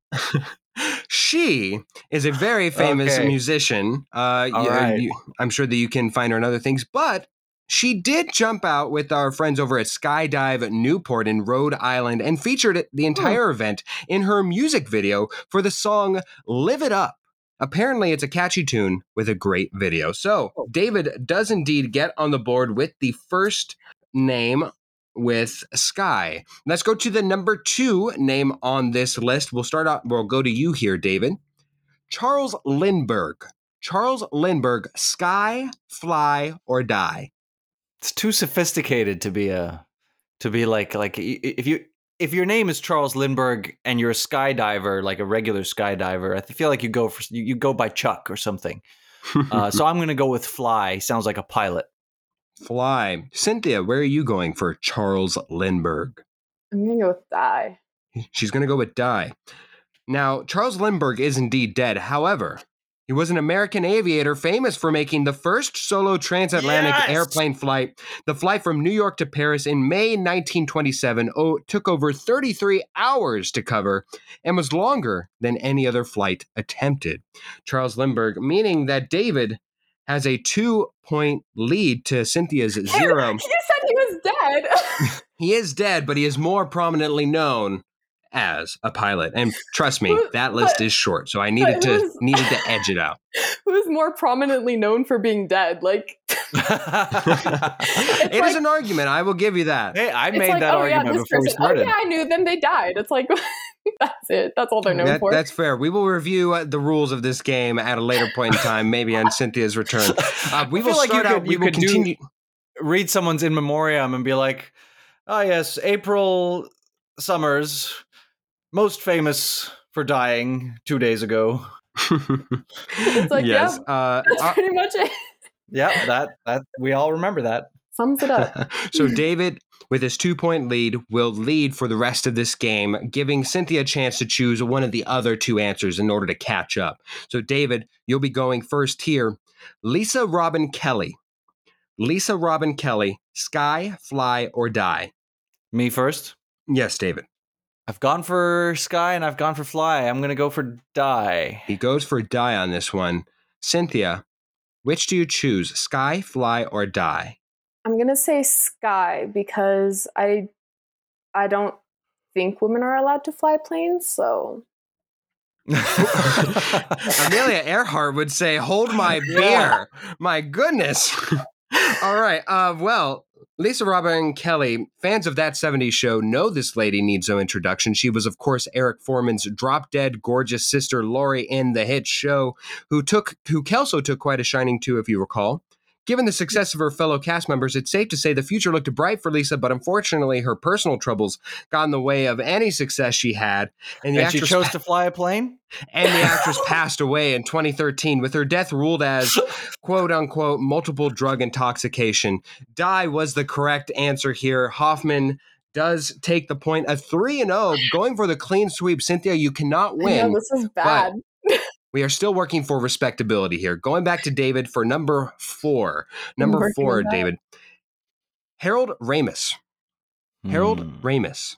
she is a very famous Okay. musician. Uh, All you- right. you- I'm sure that you can find her in other things, but she did jump out with our friends over at Skydive Newport in Rhode Island and featured the hmm. entire event in her music video for the song Live It Up. Apparently, it's a catchy tune with a great video. So, oh. David does indeed get on the board with the first name with Sky. Let's go to the number two name on this list. We'll start out, we'll go to you here, David. Charles Lindbergh. Charles Lindbergh, Sky, Fly, or Die. It's too sophisticated to be a to be like like if you if your name is Charles Lindbergh and you're a skydiver, like a regular skydiver, I feel like you go for you, you go by Chuck or something. Uh, so I'm gonna go with Fly. Sounds like a pilot. Fly. Cynthia, where are you going for Charles Lindbergh? I'm gonna go with die. She's going to go with Die. Now, Charles Lindbergh is indeed dead. However, he was an American aviator famous for making the first solo transatlantic Yes! airplane flight. The flight from New York to Paris in May 1927 oh, took over 33 hours to cover and was longer than any other flight attempted. Charles Lindbergh, meaning that David has a two point lead to Cynthia's zero. *laughs* You said he was dead. *laughs* He is dead, but he is more prominently known as a pilot. And trust me, that list but- is short, so I needed to who's- *laughs* needed to edge it out. Who's more prominently known for being dead? Like *laughs* It is like- an argument. I will give you that. hey, I made like, that oh argument yeah, this before we person. Oh started. yeah, I knew them. They died. It's like *laughs* that's it. That's all they're known That- for. that's fair. We will review uh, the rules of this game at a later point in time, maybe on Cynthia's return. Uh, we will feel like you start out. could- we will could do- continue. Read someone's in memoriam and be like, "Oh yes, April Summers, most famous for dying two days ago." It's like, yes. yeah. Uh, that's uh, pretty much it. Yeah, that that we all remember that. Sums it up. *laughs* so David, with his two point lead, will lead for the rest of this game, giving Cynthia a chance to choose one of the other two answers in order to catch up. So, David, you'll be going first here. Lisa Robin Kelly. Lisa Robin Kelly, Sky, Fly, or Die? Me first. Yes, David. I've gone for Sky and I've gone for Fly. I'm gonna go for Die. He goes for Die on this one. Cynthia, which do you choose, Sky, Fly, or Die? I'm gonna say sky because I I don't think women are allowed to fly planes. So *laughs* Amelia Earhart would say, "Hold my beer." *laughs* Yeah. My goodness. *laughs* All right. Uh, well, Lisa Robin Kelly, fans of that '70s show know this lady needs no introduction. She was, of course, Eric Forman's drop dead gorgeous sister Laurie in the hit show, who took who Kelso took quite a shining to, if you recall. Given the success of her fellow cast members, it's safe to say the future looked bright for Lisa, but unfortunately, her personal troubles got in the way of any success she had. And, the and she chose pa- to fly a plane? And the actress *laughs* passed away in 2013 with her death ruled as quote unquote multiple drug intoxication. Die was the correct answer here. Hoffman does take the point. A 3 and 0 going for the clean sweep. Cynthia, you cannot win. Know, this is bad. We are still working for respectability here. Going back to David for number four. Number four, David. Harold Ramis. Harold hmm. Ramis.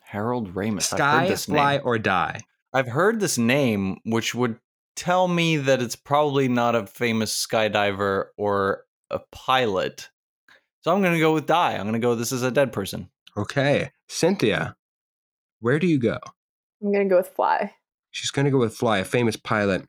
Harold Ramis. Sky, fly, name. or die. I've heard this name, which would tell me that it's probably not a famous skydiver or a pilot. So I'm going to go with die. I'm going to go, this is a dead person. Okay. Cynthia, where do you go? I'm going to go with fly. She's going to go with Fly, a famous pilot.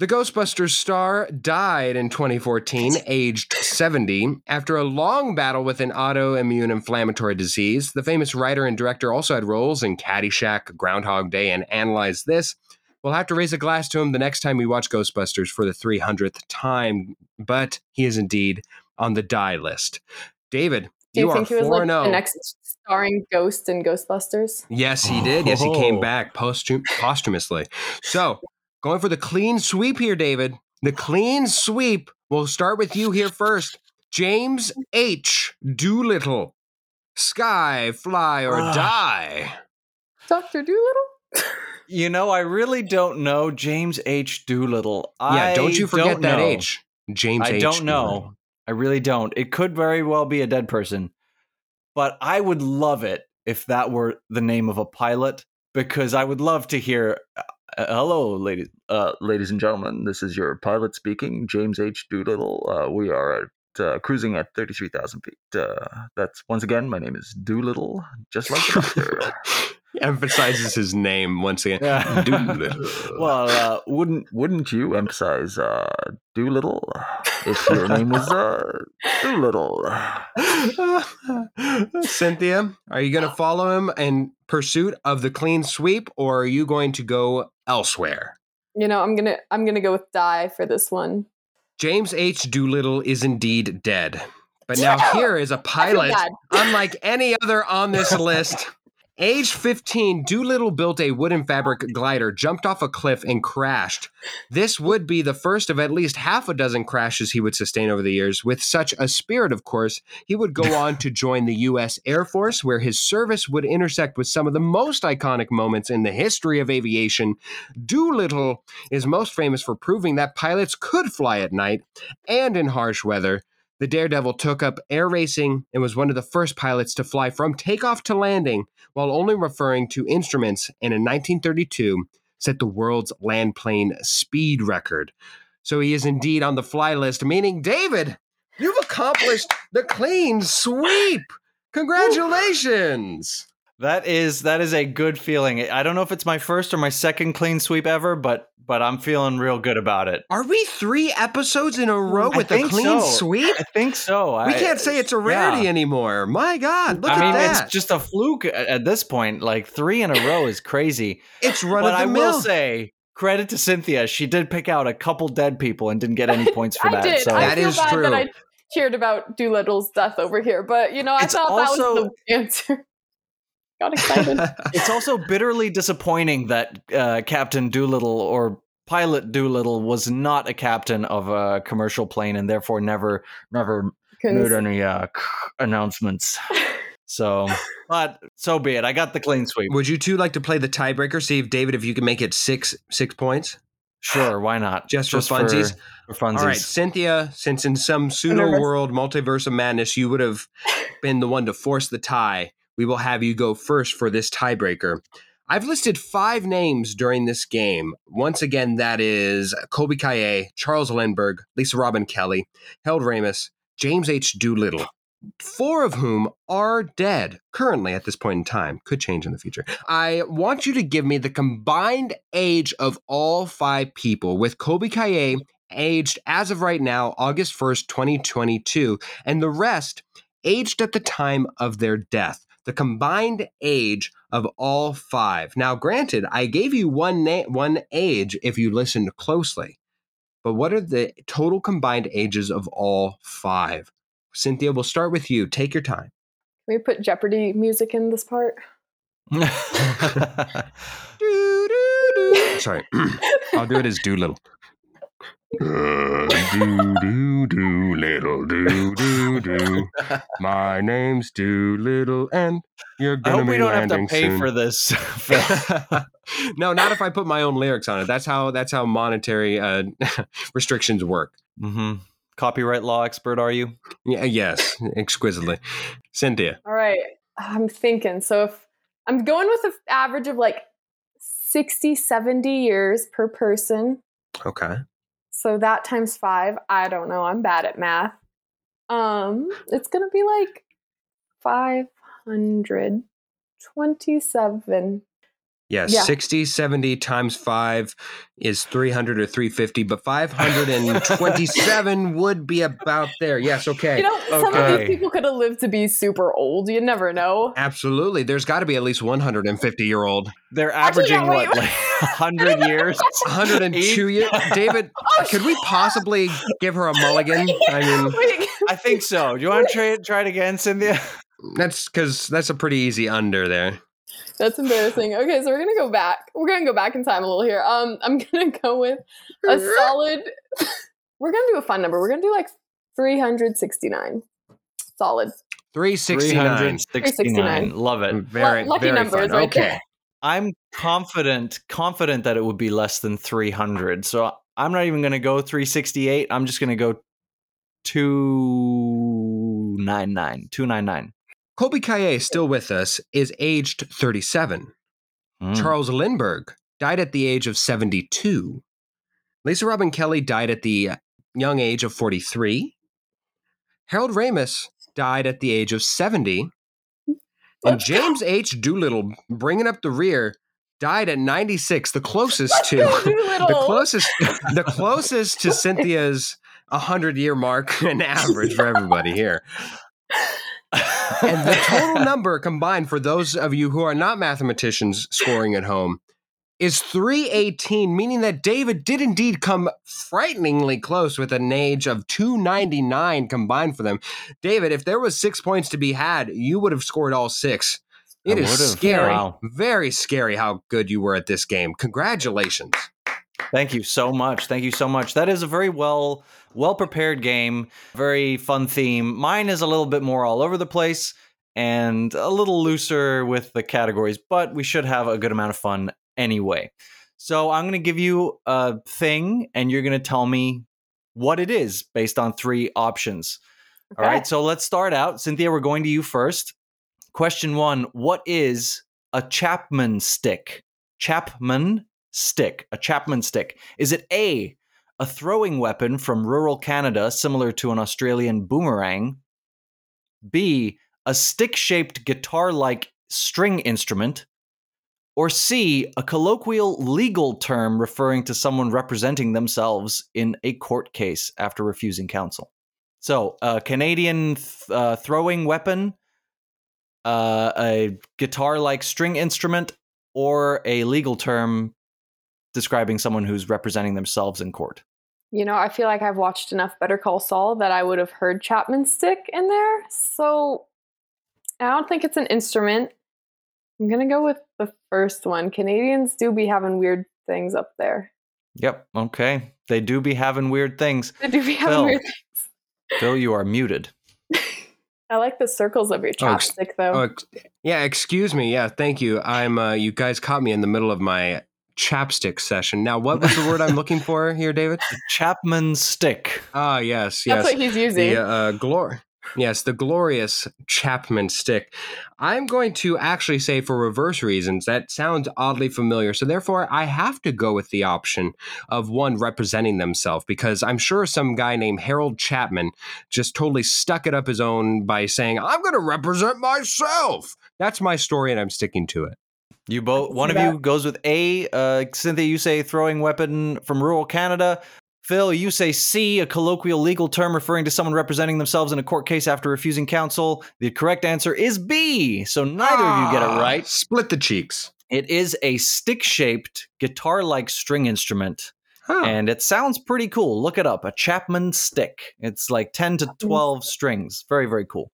The Ghostbusters star died in 2014, aged 70, after a long battle with an autoimmune inflammatory disease. The famous writer and director also had roles in Caddyshack, Groundhog Day, and Analyze This. We'll have to raise a glass to him the next time we watch Ghostbusters for the 300th time, but he is indeed on the die list. David, do you, you think he was like the oh. next starring Ghost in Ghostbusters? Yes, he did. Yes, he came oh. back posthum- posthumously. So, going for the clean sweep here, David. The clean sweep. We'll start with you here first. James H. Doolittle. Sky, fly, or uh, die. Doctor Doolittle. you know, I really don't know James H. Doolittle. Yeah, I don't you forget don't that know. H. James I H. don't know. I really don't. It could very well be a dead person, but I would love it if that were the name of a pilot because I would love to hear. Uh, uh hello, ladies, uh, ladies and gentlemen. This is your pilot speaking, James H. Doolittle. Uh, we are at, uh, cruising at thirty-three thousand feet. Uh, that's once again. My name is Doolittle, just like the. *laughs* emphasizes his name once again. well, uh, wouldn't wouldn't you emphasize uh, Doolittle if your name was uh, Doolittle? *laughs* Cynthia, are you going to follow him in pursuit of the clean sweep, or are you going to go elsewhere? You know, I'm gonna I'm gonna go with die for this one. James H. Doolittle is indeed dead. But now *laughs* here is a pilot, unlike any other on this list. *laughs* Age 15, Doolittle built a wooden fabric glider, jumped off a cliff, and crashed. This would be the first of at least half a dozen crashes he would sustain over the years. With such a spirit, of course, he would go *laughs* on to join the U.S. Air Force, where his service would intersect with some of the most iconic moments in the history of aviation. Doolittle is most famous for proving that pilots could fly at night and in harsh weather the Daredevil took up air racing and was one of the first pilots to fly from takeoff to landing while only referring to instruments, and in 1932 set the world's land plane speed record. So he is indeed on the fly list, meaning, David, you've accomplished the clean sweep. Congratulations. That is that is a good feeling. I don't know if it's my first or my second clean sweep ever, but but I'm feeling real good about it. Are we three episodes in a row with a clean so. sweep? I think so. We I, can't say it's a rarity yeah. anymore. My God, look at that. I at mean, that. it's just a fluke at this point. Like three in a row is crazy. It's run but of the I mill. will say credit to Cynthia. She did pick out a couple dead people and didn't get any points for *laughs* I that. Did. So I that feel is bad true. That I cheered about Doolittle's death over here, but you know, I it's thought also, that was the answer got excited. *laughs* it's also bitterly disappointing that uh, Captain Doolittle or Pilot Doolittle was not a captain of a commercial plane and therefore never never made any uh, announcements. So, but so be it. I got the clean sweep. Would you two like to play the tiebreaker? See if David, if you can make it six six points. Sure, why not? Just, Just for funsies. For, for funsies. All right, Cynthia. Since in some pseudo world multiverse of madness, you would have been the one to force the tie we will have you go first for this tiebreaker. I've listed five names during this game. Once again, that is Colbie Caillat, Charles Lindbergh, Lisa Robin Kelly, Harold Ramis, James H. Doolittle, four of whom are dead currently at this point in time. Could change in the future. I want you to give me the combined age of all five people, with Colbie Caillat aged as of right now, August 1st, 2022, and the rest aged at the time of their death the combined age of all five. Now, granted, I gave you one na- one age if you listened closely, but what are the total combined ages of all five? Cynthia, we'll start with you. Take your time. Can we put Jeopardy music in this part? *laughs* *laughs* Sorry, *laughs* *clears throat* I'll do it as Doolittle. Uh, do do do little do do do. My name's Doolittle, and you're gonna hope we be don't have to landing pay soon. for this. *laughs* No, not if I put my own lyrics on it. That's how that's how monetary uh, *laughs* restrictions work. hmm Copyright law expert, are you? Yeah, yes, exquisitely. Cynthia, All right. I'm thinking. So if I'm going with an average of like 60, 70 years per person. okay. So that times five. I don't know. I'm bad at math. Um, it's gonna be like 527. Yeah, Yeah. 60, 70 times 5 is 300 or 350, but 527 *laughs* would be about there. Yes, okay. You know, some of these people could have lived to be super old. You never know. Absolutely. There's got to be at least 150 year old. They're Actually, averaging no, what, like *laughs* hundred years? 102 years. *laughs* David, oh, could we possibly give her a mulligan? I mean, I think so. Do you want to try it, try it again, Cynthia? that's because that's a pretty easy under there. That's embarrassing. Okay, so we're gonna go back. We're gonna go back in time a little here. Um, I'm *laughs* gonna go with a solid. *laughs* we're gonna do a fun number. We're gonna do like 369. Solid. 369. 369. Love it. Very, Lu- lucky very numbers fun. right okay. there. I'm confident, confident that it would be less than 300. So I'm not even going to go 368. I'm just going to go 299. 299. Colbie Caillat, still with us, is aged 37. Mm. Charles Lindbergh died at the age of 72. Lisa Robin Kelly died at the young age of 43. Harold Ramis died at the age of 70. And James H. Doolittle, bringing up the rear, died at 96, the closest to *laughs* the closest the closest to *laughs* Cynthia's 100 year mark and average for everybody here. And the total number combined for those of you who are not mathematicians scoring at home is 318, meaning that David did indeed come frighteningly close with an age of 299 combined for them. David, if there was six points to be had, you would have scored all six. It I is would've. scary, Wow. very scary how good you were at this game. Congratulations. Thank you so much. Thank you so much. That is a very well well prepared game, very fun theme. Mine is a little bit more all over the place and a little looser with the categories, but we should have a good amount of fun anyway. So I'm going to give you a thing and you're going to tell me what it is based on three options. All Okay. right, so let's start out. Cynthia, we're going to you first. Question 1, what is a Chapman stick? Chapman stick, a Chapman stick. Is it A, a throwing weapon from rural Canada similar to an Australian boomerang? B, a stick shaped guitar like string instrument? Or C, a colloquial legal term referring to someone representing themselves in a court case after refusing counsel? So, a Canadian th- uh, throwing weapon, uh, a guitar like string instrument, or a legal term describing someone who's representing themselves in court. You know, I feel like I've watched enough Better Call Saul that I would have heard Chapman stick in there. So I don't think it's an instrument. I'm going to go with the first one. Canadians do be having weird things up there. Yep. Okay. They do be having weird things. They do be having Phil. weird things. Phil, you are muted. *laughs* I like the circles of your Oh, ex- though. Oh, ex- yeah, excuse me. Yeah, thank you. I'm uh you guys caught me in the middle of my chapstick session. Now, what was the word I'm looking for here, David? *laughs* Chapman stick. Ah, yes, yes. That's yes. what he's using. The uh, glor Yes, the glorious Chapman stick. I'm going to actually say for reverse reasons that sounds oddly familiar. So therefore, I have to go with the option of one representing themselves because I'm sure some guy named Harold Chapman just totally stuck it up his own by saying, "I'm going to represent myself." That's my story, and I'm sticking to it. You both. One of you goes with A. Uh, Cynthia, you say throwing weapon from rural Canada. Phil, you say C, a colloquial legal term referring to someone representing themselves in a court case after refusing counsel. The correct answer is B. So neither of you get it Ah, right. Split the cheeks. It is a stick-shaped guitar-like string instrument Huh. and it sounds pretty cool. Look it up. A Chapman stick. It's like 10 to 12 strings. Very, very cool.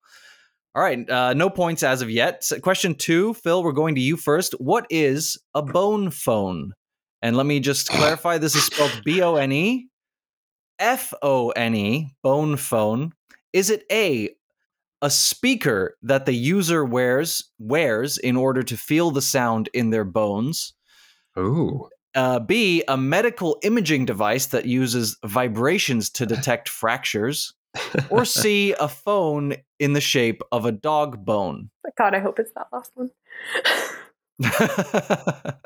All right. Uh, no points as of yet. So question two, Phil, we're going to you first. What is a bone phone? And let me just *sighs* clarify this is spelled B O N E, F O N E, bone phone. Is it A, a speaker that the user wears wears in order to feel the sound in their bones? Ooh. Uh, B, a medical imaging device that uses vibrations to *laughs* detect fractures. Or *laughs* C, a phone in the shape of a dog bone. God, I hope it's that last one. *laughs*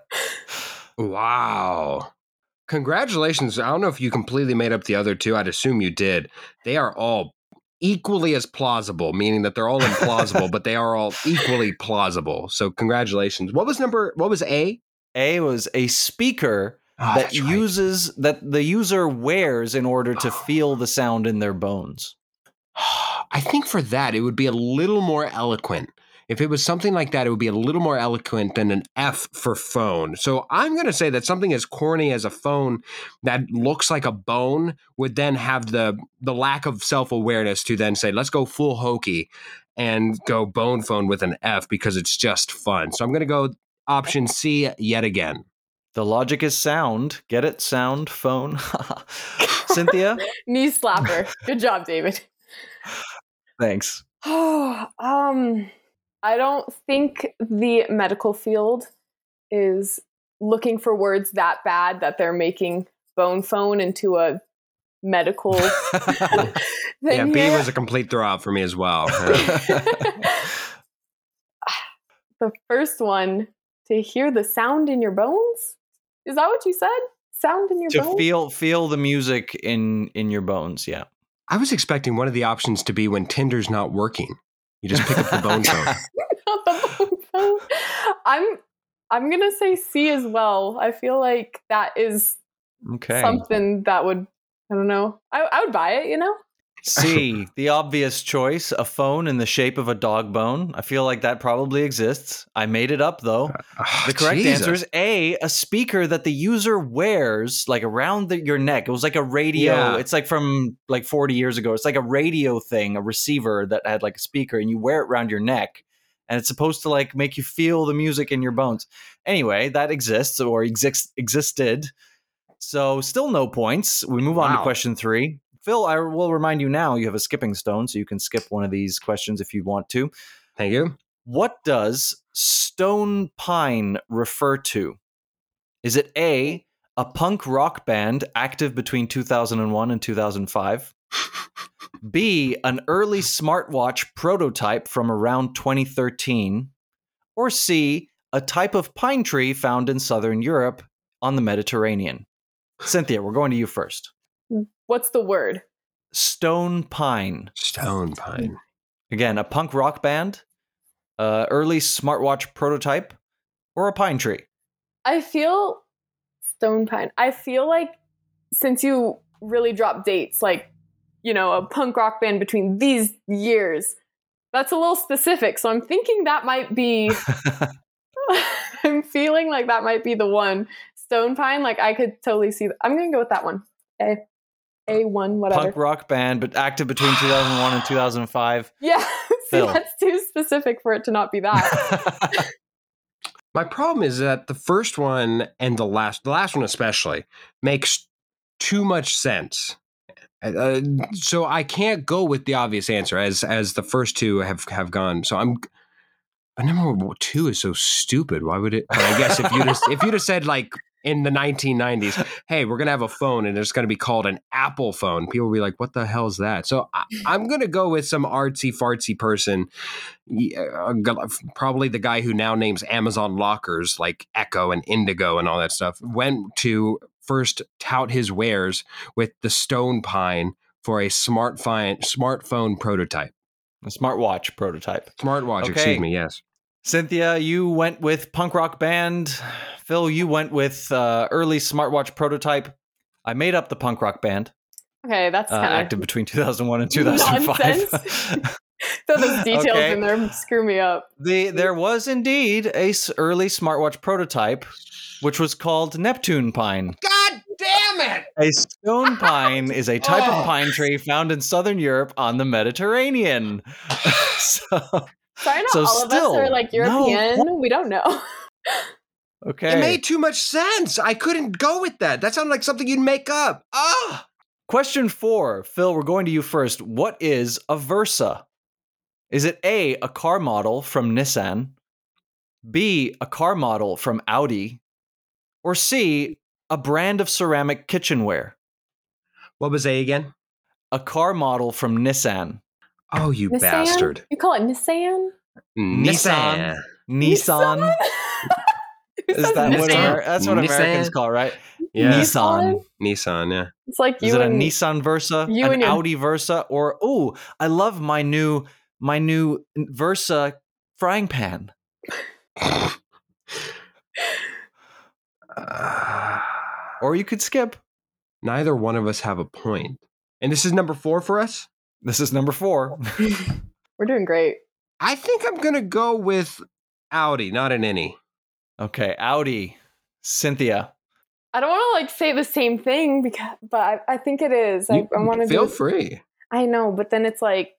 Wow. Congratulations. I don't know if you completely made up the other two. I'd assume you did. They are all equally as plausible, meaning that they're all implausible, but they are all equally plausible. So congratulations. What was number what was A? A was a speaker Oh, that that's right. uses that the user wears in order to ah. feel the sound in their bones. I think for that it would be a little more eloquent. If it was something like that, it would be a little more eloquent than an F for phone. So I'm going to say that something as corny as a phone that looks like a bone would then have the the lack of self awareness to then say, let's go full hokey and go bone phone with an F because it's just fun. So I'm going to go option C yet again. The logic is sound. Get it? Sound phone. *laughs* Cynthia, *laughs* Knee slapper. Good job, David. thanks. Oh, *sighs* um, I don't think the medical field is looking for words that bad that they're making bone phone into a medical *laughs* thing yeah, B here. was a complete throw out for me as well. the first one to hear the sound in your bones. Is that what you said? Sound in your to bones. feel feel the music in in your bones. Yeah. I was expecting one of the options to be when Tinder's not working. You just pick up the bone phone. *laughs* Not the bone phone. I'm I'm gonna say C as well. I feel like that is Okay. something that would I don't know. I, I would buy it, you know? *laughs* C, the obvious choice, a phone in the shape of a dog bone. I feel like that probably exists. I made it up though. Oh, The correct Jesus. answer is A, a speaker that the user wears like around the, your neck. It was like a radio. Yeah. It's like from like 40 years ago. It's like a radio thing, a receiver that had like a speaker and you wear it around your neck and it's supposed to like make you feel the music in your bones. Anyway, that exists or exists existed. So still no points. We move on to question 3. Phil, I will remind you now you have a skipping stone so you can skip one of these questions if you want to. Thank you. What does stone pine refer to? Is it A, a punk rock band active between 2001 and 2005? B, an early smartwatch prototype from around 2013? Or C, a type of pine tree found in southern Europe on the Mediterranean? Cynthia, we're going to you first. What's the word? Stone Pine. Stone Pine. Again, a punk rock band, uh, early smartwatch prototype, or a pine tree. I feel Stone Pine. I feel like since you really drop dates, like you know, a punk rock band between these years. That's a little specific, so I'm thinking that might be. *laughs* *laughs* I'm feeling like that might be the one. Stone Pine, like I could totally see. That. I'm gonna go with that one. Okay. A1, whatever. Punk rock band, but active between *sighs* 2001 and 2005. Yeah. *laughs* See, that's too specific for it to not be that. *laughs* My problem is that the first one and the last, the last one especially, makes too much sense. Uh, uh so I can't go with the obvious answer as as the first two have have gone. So I'm but uh, number two is so stupid. Why would it? I guess if you just if you just said like in the 1990s, *laughs* hey, we're gonna have a phone and it's gonna be called an Apple phone, people will be like, what the hell is that? So I, I'm gonna go with some artsy fartsy person uh, probably the guy who now names Amazon lockers like Echo and Indigo and all that stuff went to first tout his wares with the Stone Pine for a smart fi- smartphone prototype. a smartwatch prototype. Smartwatch, Okay. excuse me, yes. Cynthia, you went with punk rock band. Phil, you went with uh, early smartwatch prototype. I made up the punk rock band, okay, that's uh, active between 2001 and 2005. *laughs* Throw those *laughs* details Okay. in there, screw me up. the there was indeed a s- early smartwatch prototype, which was called Neptune Pine. God Damn it! A stone *laughs* pine is a type Oh. of pine tree found in southern Europe on the Mediterranean. so, Sorry, not So all of us are still, like no. European. We don't know. *laughs* okay. It made too much sense. I couldn't go with that. That sounded like something you'd make up. Ah! Question four, Phil, we're going to you first. What is a Versa? Is it A, a car model from Nissan, B, a car model from Audi, or C, a brand of ceramic kitchenware? What was A again? A car model from Nissan. Oh, you Nissan? bastard. You call it Nissan? Nissan. Nissan. *laughs* Is says that what Amer- that's what Nissan? Americans call, right? Yeah. Nissan. Nissan, yeah. It's like you Is it a Nissan Versa, you an and your- Audi Versa, or oh, I love my new my new Versa frying pan. Uh, *sighs* Or you could skip. neither one of us have a point. And this is number four for us? This is number four. *laughs* We're doing great. I think I'm going to go with Audi, not an any. Okay, Audi. Cynthia. I don't want to like say the same thing because, but I, I think it is. I, I want to Feel do. free. I know, but then it's like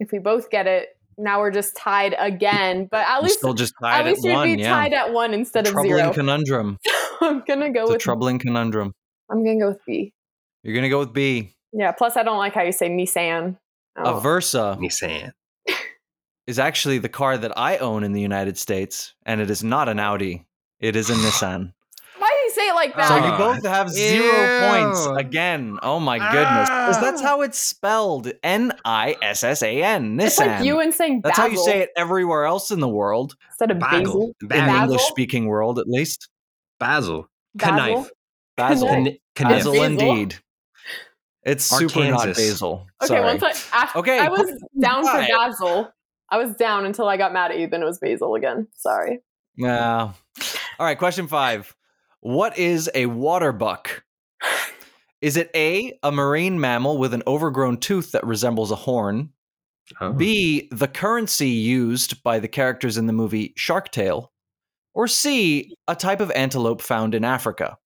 if we both get it, now we're just tied again. But at We're least still just at tied at least we'd one. be Yeah. tied at one instead of troubling zero. conundrum. *laughs* I'm gonna go It's a with. troubling conundrum. I'm gonna go with B. You're gonna go with B. Yeah. Plus, I don't like how you say Nissan. A Oh. Versa Nissan. is actually the car that I own in the United States, and it is not an Audi. It is a *laughs* Nissan. Why do you say it like that? So Ah. you both have zero points again. Oh my goodness. 'Cause that's how it's spelled. N I S S A N. Nissan. it's like you and saying That's how you say it everywhere else in the world, instead of Bagel. basil. in the English speaking world at least. Basil. Basil? Knife. Basil. Knife. Kn- Basil Basil. indeed. It's super not basil. Okay, Sorry. once I after, Okay, I was *laughs* down for five. basil. I was down until I got mad at you. Then it was basil again. Sorry. Yeah. All right, question five. What is a water buck? Is it A, a marine mammal with an overgrown tooth that resembles a horn? Oh. B, the currency used by the characters in the movie Shark Tale? Or C, a type of antelope found in Africa?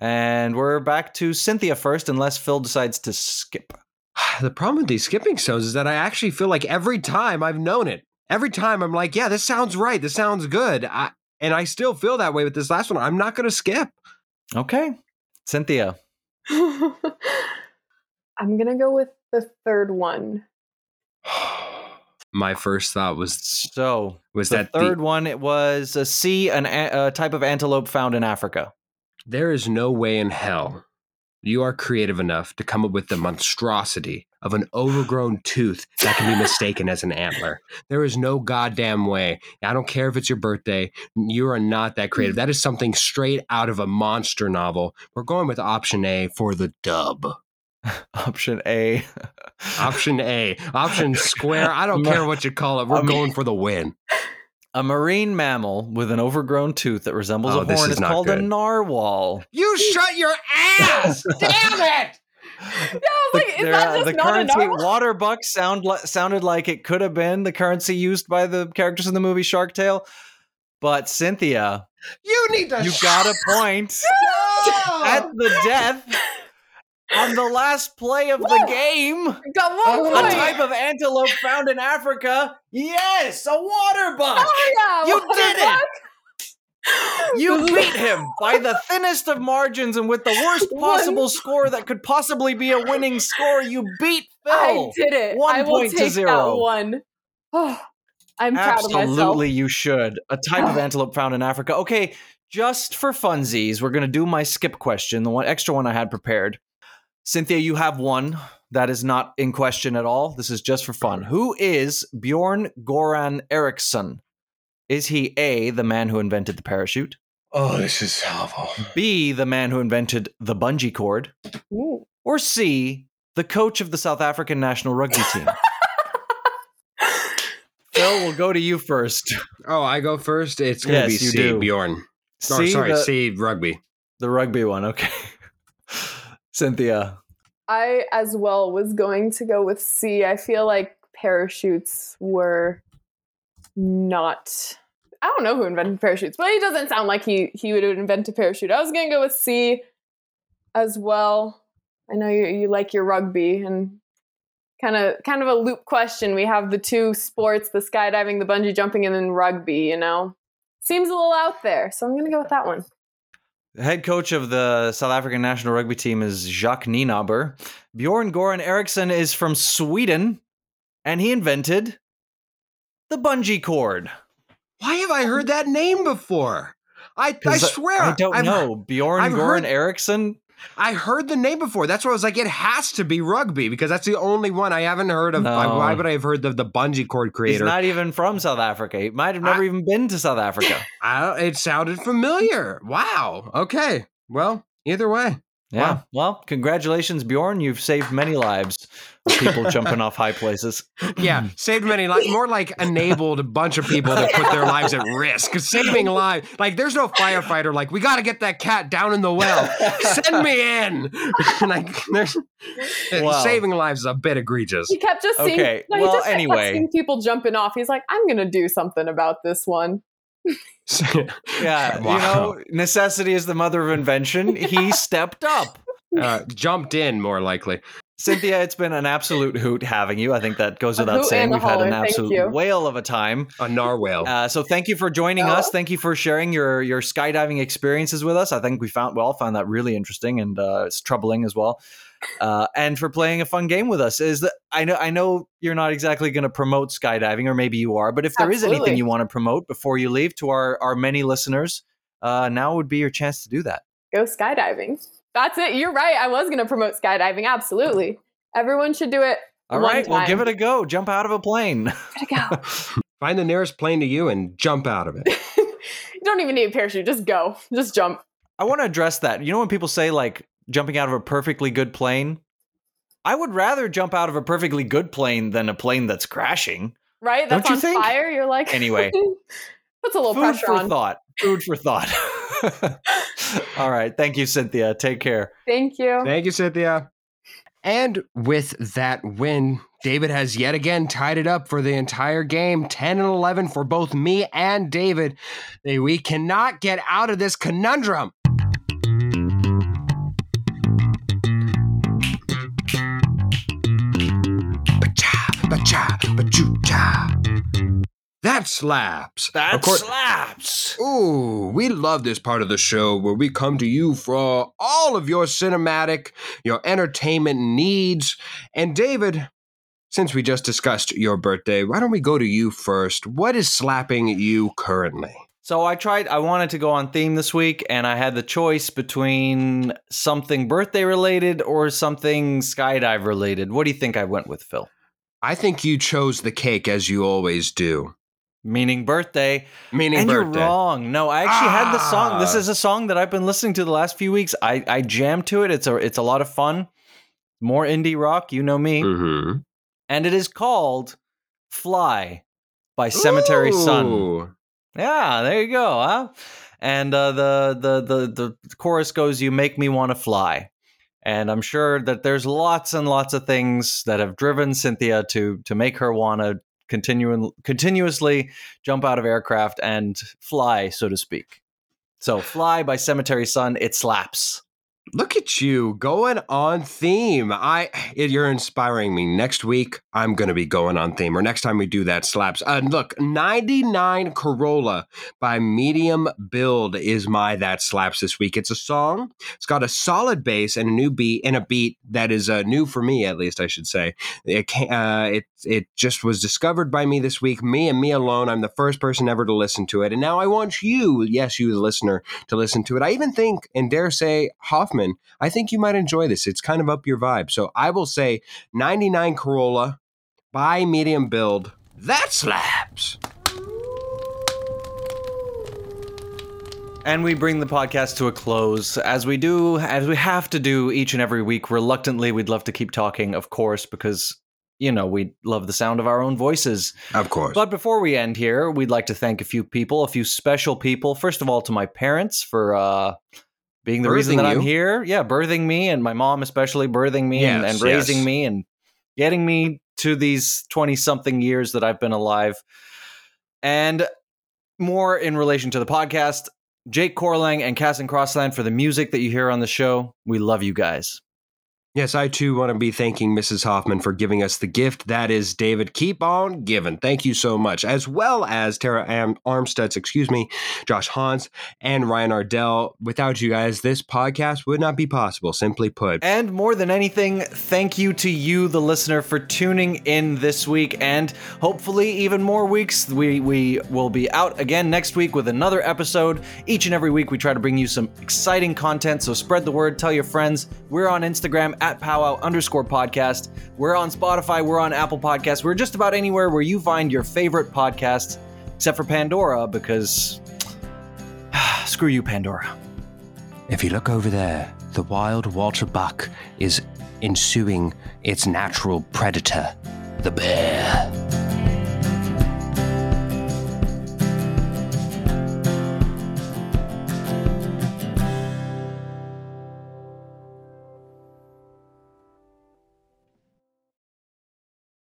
And we're back to Cynthia first, unless Phil decides to skip. *sighs* The problem with these skipping stones is that I actually feel like every time I've known it, every time I'm like, yeah, this sounds right. This sounds good. I, and I still feel that way with this last one. I'm not going to skip. Okay. Cynthia. *laughs* I'm gonna go with the third one. *sighs* My first thought was So, was the that third the, one, it was a C, an a, a type of antelope found in Africa. There is no way in hell you are creative enough to come up with the monstrosity of an overgrown tooth that can be mistaken as an antler. There is no goddamn way. I don't care if it's your birthday. You are not that creative. Mm. That is something straight out of a monster novel. We're going with option A for the dub. *laughs* Option A. *laughs* Option A. Option square. I don't care what you call it. We're going for the win. A marine mammal with an overgrown tooth that resembles Oh, a this horn is is not called a narwhal. You shut your ass! *laughs* Damn it! Yeah, I like, is There- that uh, just the currency enough? water buck sound li- sounded like it could have been the currency used by the characters in the movie Shark Tale, but Cynthia, You need to you got a point *laughs* No! at the death on the last play of the game. Got one. A point. type of antelope found in Africa. Yes, a water buck. Oh, yeah, You did the it! You *laughs* beat him by the thinnest of margins and with the worst One- possible score that could possibly be a winning score. You beat Phil. I did it. One I will point to take zero. that one. Oh, I'm proud of myself. Absolutely, you should. A type of *sighs* antelope found in Africa. Okay, just for funsies, we're going to do my skip question, the one extra one I had prepared. Cynthia, you have one that is not in question at all. This is just for fun. Who is Bjorn Goran Eriksson? Is he A, the man who invented the parachute? Oh, this is awful. B, the man who invented the bungee cord? Ooh. Or C, the coach of the South African national rugby team? *laughs* Phil, we'll go to you first. Oh, I go first. It's gonna Yes, be you C. do. Bjorn. Oh, sorry, the, C. Rugby. the rugby one. Okay. Cynthia. I as well was going to go with C. I feel like parachutes were not. I don't know who invented parachutes, but it doesn't sound like he he would invent a parachute. I was gonna go with C. as well. I know you, you like your rugby and kind of kind of a loop question. We have the two sports, the skydiving, the bungee jumping, and then rugby, you know. Seems a little out there, so I'm gonna go with that one. The head coach of the South African national rugby team is Jacques Nienaber. Bjorn Goran Eriksson is from Sweden, and he invented the bungee cord. Why have I heard that name before? I, I swear I don't I've- know. Bjorn I've Goran heard- Eriksson? I heard the name before. That's why I was like, it has to be rugby because that's the only one I haven't heard of. No. Why would I have heard of the bungee cord creator? He's not even from South Africa. He might have never I- even been to South Africa. *laughs* I, it sounded familiar. Wow. Okay. Well, either way. Yeah. Wow. Well, congratulations, Bjorn. You've saved many lives people jumping off high places. Yeah, saved many lives. More like enabled a bunch of people to put their lives at risk. saving lives, like there's no firefighter. Like we got to get that cat down in the well. Send me in. *laughs* like there's Wow. saving lives is a bit egregious. He kept just seeing. Okay, no, he well, just kept anyway. seeing people jumping off. He's like, I'm gonna do something about this one. *laughs* Yeah. Wow. You know, necessity is the mother of invention. He stepped up. uh, jumped in more likely. Cynthia, it's been an absolute hoot having you. I think that goes without saying. We've had an absolute whale of a time. A narwhal. Uh, so thank you for joining Oh. us. Thank you for sharing your your skydiving experiences with us. I think we found we all found that really interesting and uh, it's troubling as well. Uh, and for playing a fun game with us. Is that I know I know you're not exactly going to promote skydiving, or maybe you are, but if there is anything you want to promote before you leave to our our many listeners, uh, now would be your chance to do that. Go skydiving. That's it. You're right. I was gonna promote skydiving. Absolutely. Everyone should do it. All right. Right, well, give it a go. Jump out of a plane. *laughs* Give it a go. *laughs* Find the nearest plane to you and jump out of it. *laughs* you don't even need a parachute. Just go. Just jump. I want to address that. You know when people say like jumping out of a perfectly good plane? I would rather jump out of a perfectly good plane than a plane that's crashing. Right? That's Don't you on think? fire. You're like Anyway. puts a little Food pressure for on. thought. Food for thought. *laughs* All right. Thank you, Cynthia. Take care. Thank you. Thank you, Cynthia. And with that win, David has yet again tied it up for the entire game 10 and 11 for both me and David. We cannot get out of this conundrum. Ba-cha, ba-cha, ba-choo-cha. That slaps. That Of course- slaps. Ooh, we love this part of the show where we come to you for all of your cinematic, your entertainment needs. And David, since we just discussed your birthday, why don't we go to you first? What is slapping you currently? So I tried. I wanted to go on theme this week, and I had the choice between something birthday related or something skydive related. What do you think I went with, Phil? I think you chose the cake as you always do. Meaning birthday. Meaning and birthday. you're wrong. No, I actually had the song. This Ah. is a song that I've been listening to the last few weeks. I I jammed to it. It's a it's a lot of fun. More indie rock, you know me. Mm-hmm. And it is called Fly by Cemetery Sun. Yeah, there you go. Huh? And uh, the, the the the chorus goes, "You make me want to fly." And I'm sure that there's lots and lots of things that have driven Cynthia to to make her want to continue continuously jump out of aircraft and fly, so to speak. So, "Fly" by Cemetery Sun. It slaps. Look at you going on theme. I *sighs* you're inspiring me. Next week I'm going to be going on theme or next time we do that slaps. Uh, look, 99 Corolla by Medium Build is my that slaps this week. It's a song. It's got a solid bass and a new beat and a beat that is uh, new for me at least I should say. It uh, it it just was discovered by me this week. Me and me alone. I'm the first person ever to listen to it and now I want you, yes you the listener to listen to it. I even think and dare say Hoffman I think you might enjoy this. It's kind of up your vibe. So I will say 99 Corolla by medium build. That slaps. And we bring the podcast to a close. As we do, as we have to do each and every week, reluctantly, we'd love to keep talking, of course, because, you know, we love the sound of our own voices. Of course. But before we end here, we'd like to thank a few people, a few special people. First of all, to my parents for uh, being the reason Birthing that I'm here. Yeah, birthing me, and my mom especially birthing me and, and raising yes. me and getting me to these 20 something years that I've been alive. And more in relation to the podcast, Jake Corlang and Cass and Crossland for the music that you hear on the show. We love you guys. Yes, I too want to be thanking Mrs. Hoffman for giving us the gift that is David. Keep on giving. Thank you so much. As well as Tara Am- Armsteads, excuse me, Josh Hans, and Ryan Ardell. Without you guys, this podcast would not be possible, simply put. And more than anything, thank you to you, the listener, for tuning in this week and hopefully even more weeks. We, we will be out again next week with another episode. Each and every week, we try to bring you some exciting content, so spread the word, tell your friends. We're on Instagram at powwow underscore podcast. We're on Spotify, we're on Apple Podcasts. We're just about anywhere where you find your favorite podcasts, except for Pandora, because *sighs* screw you, Pandora. If you look over there, the wild water buck is ensuing its natural predator, the bear.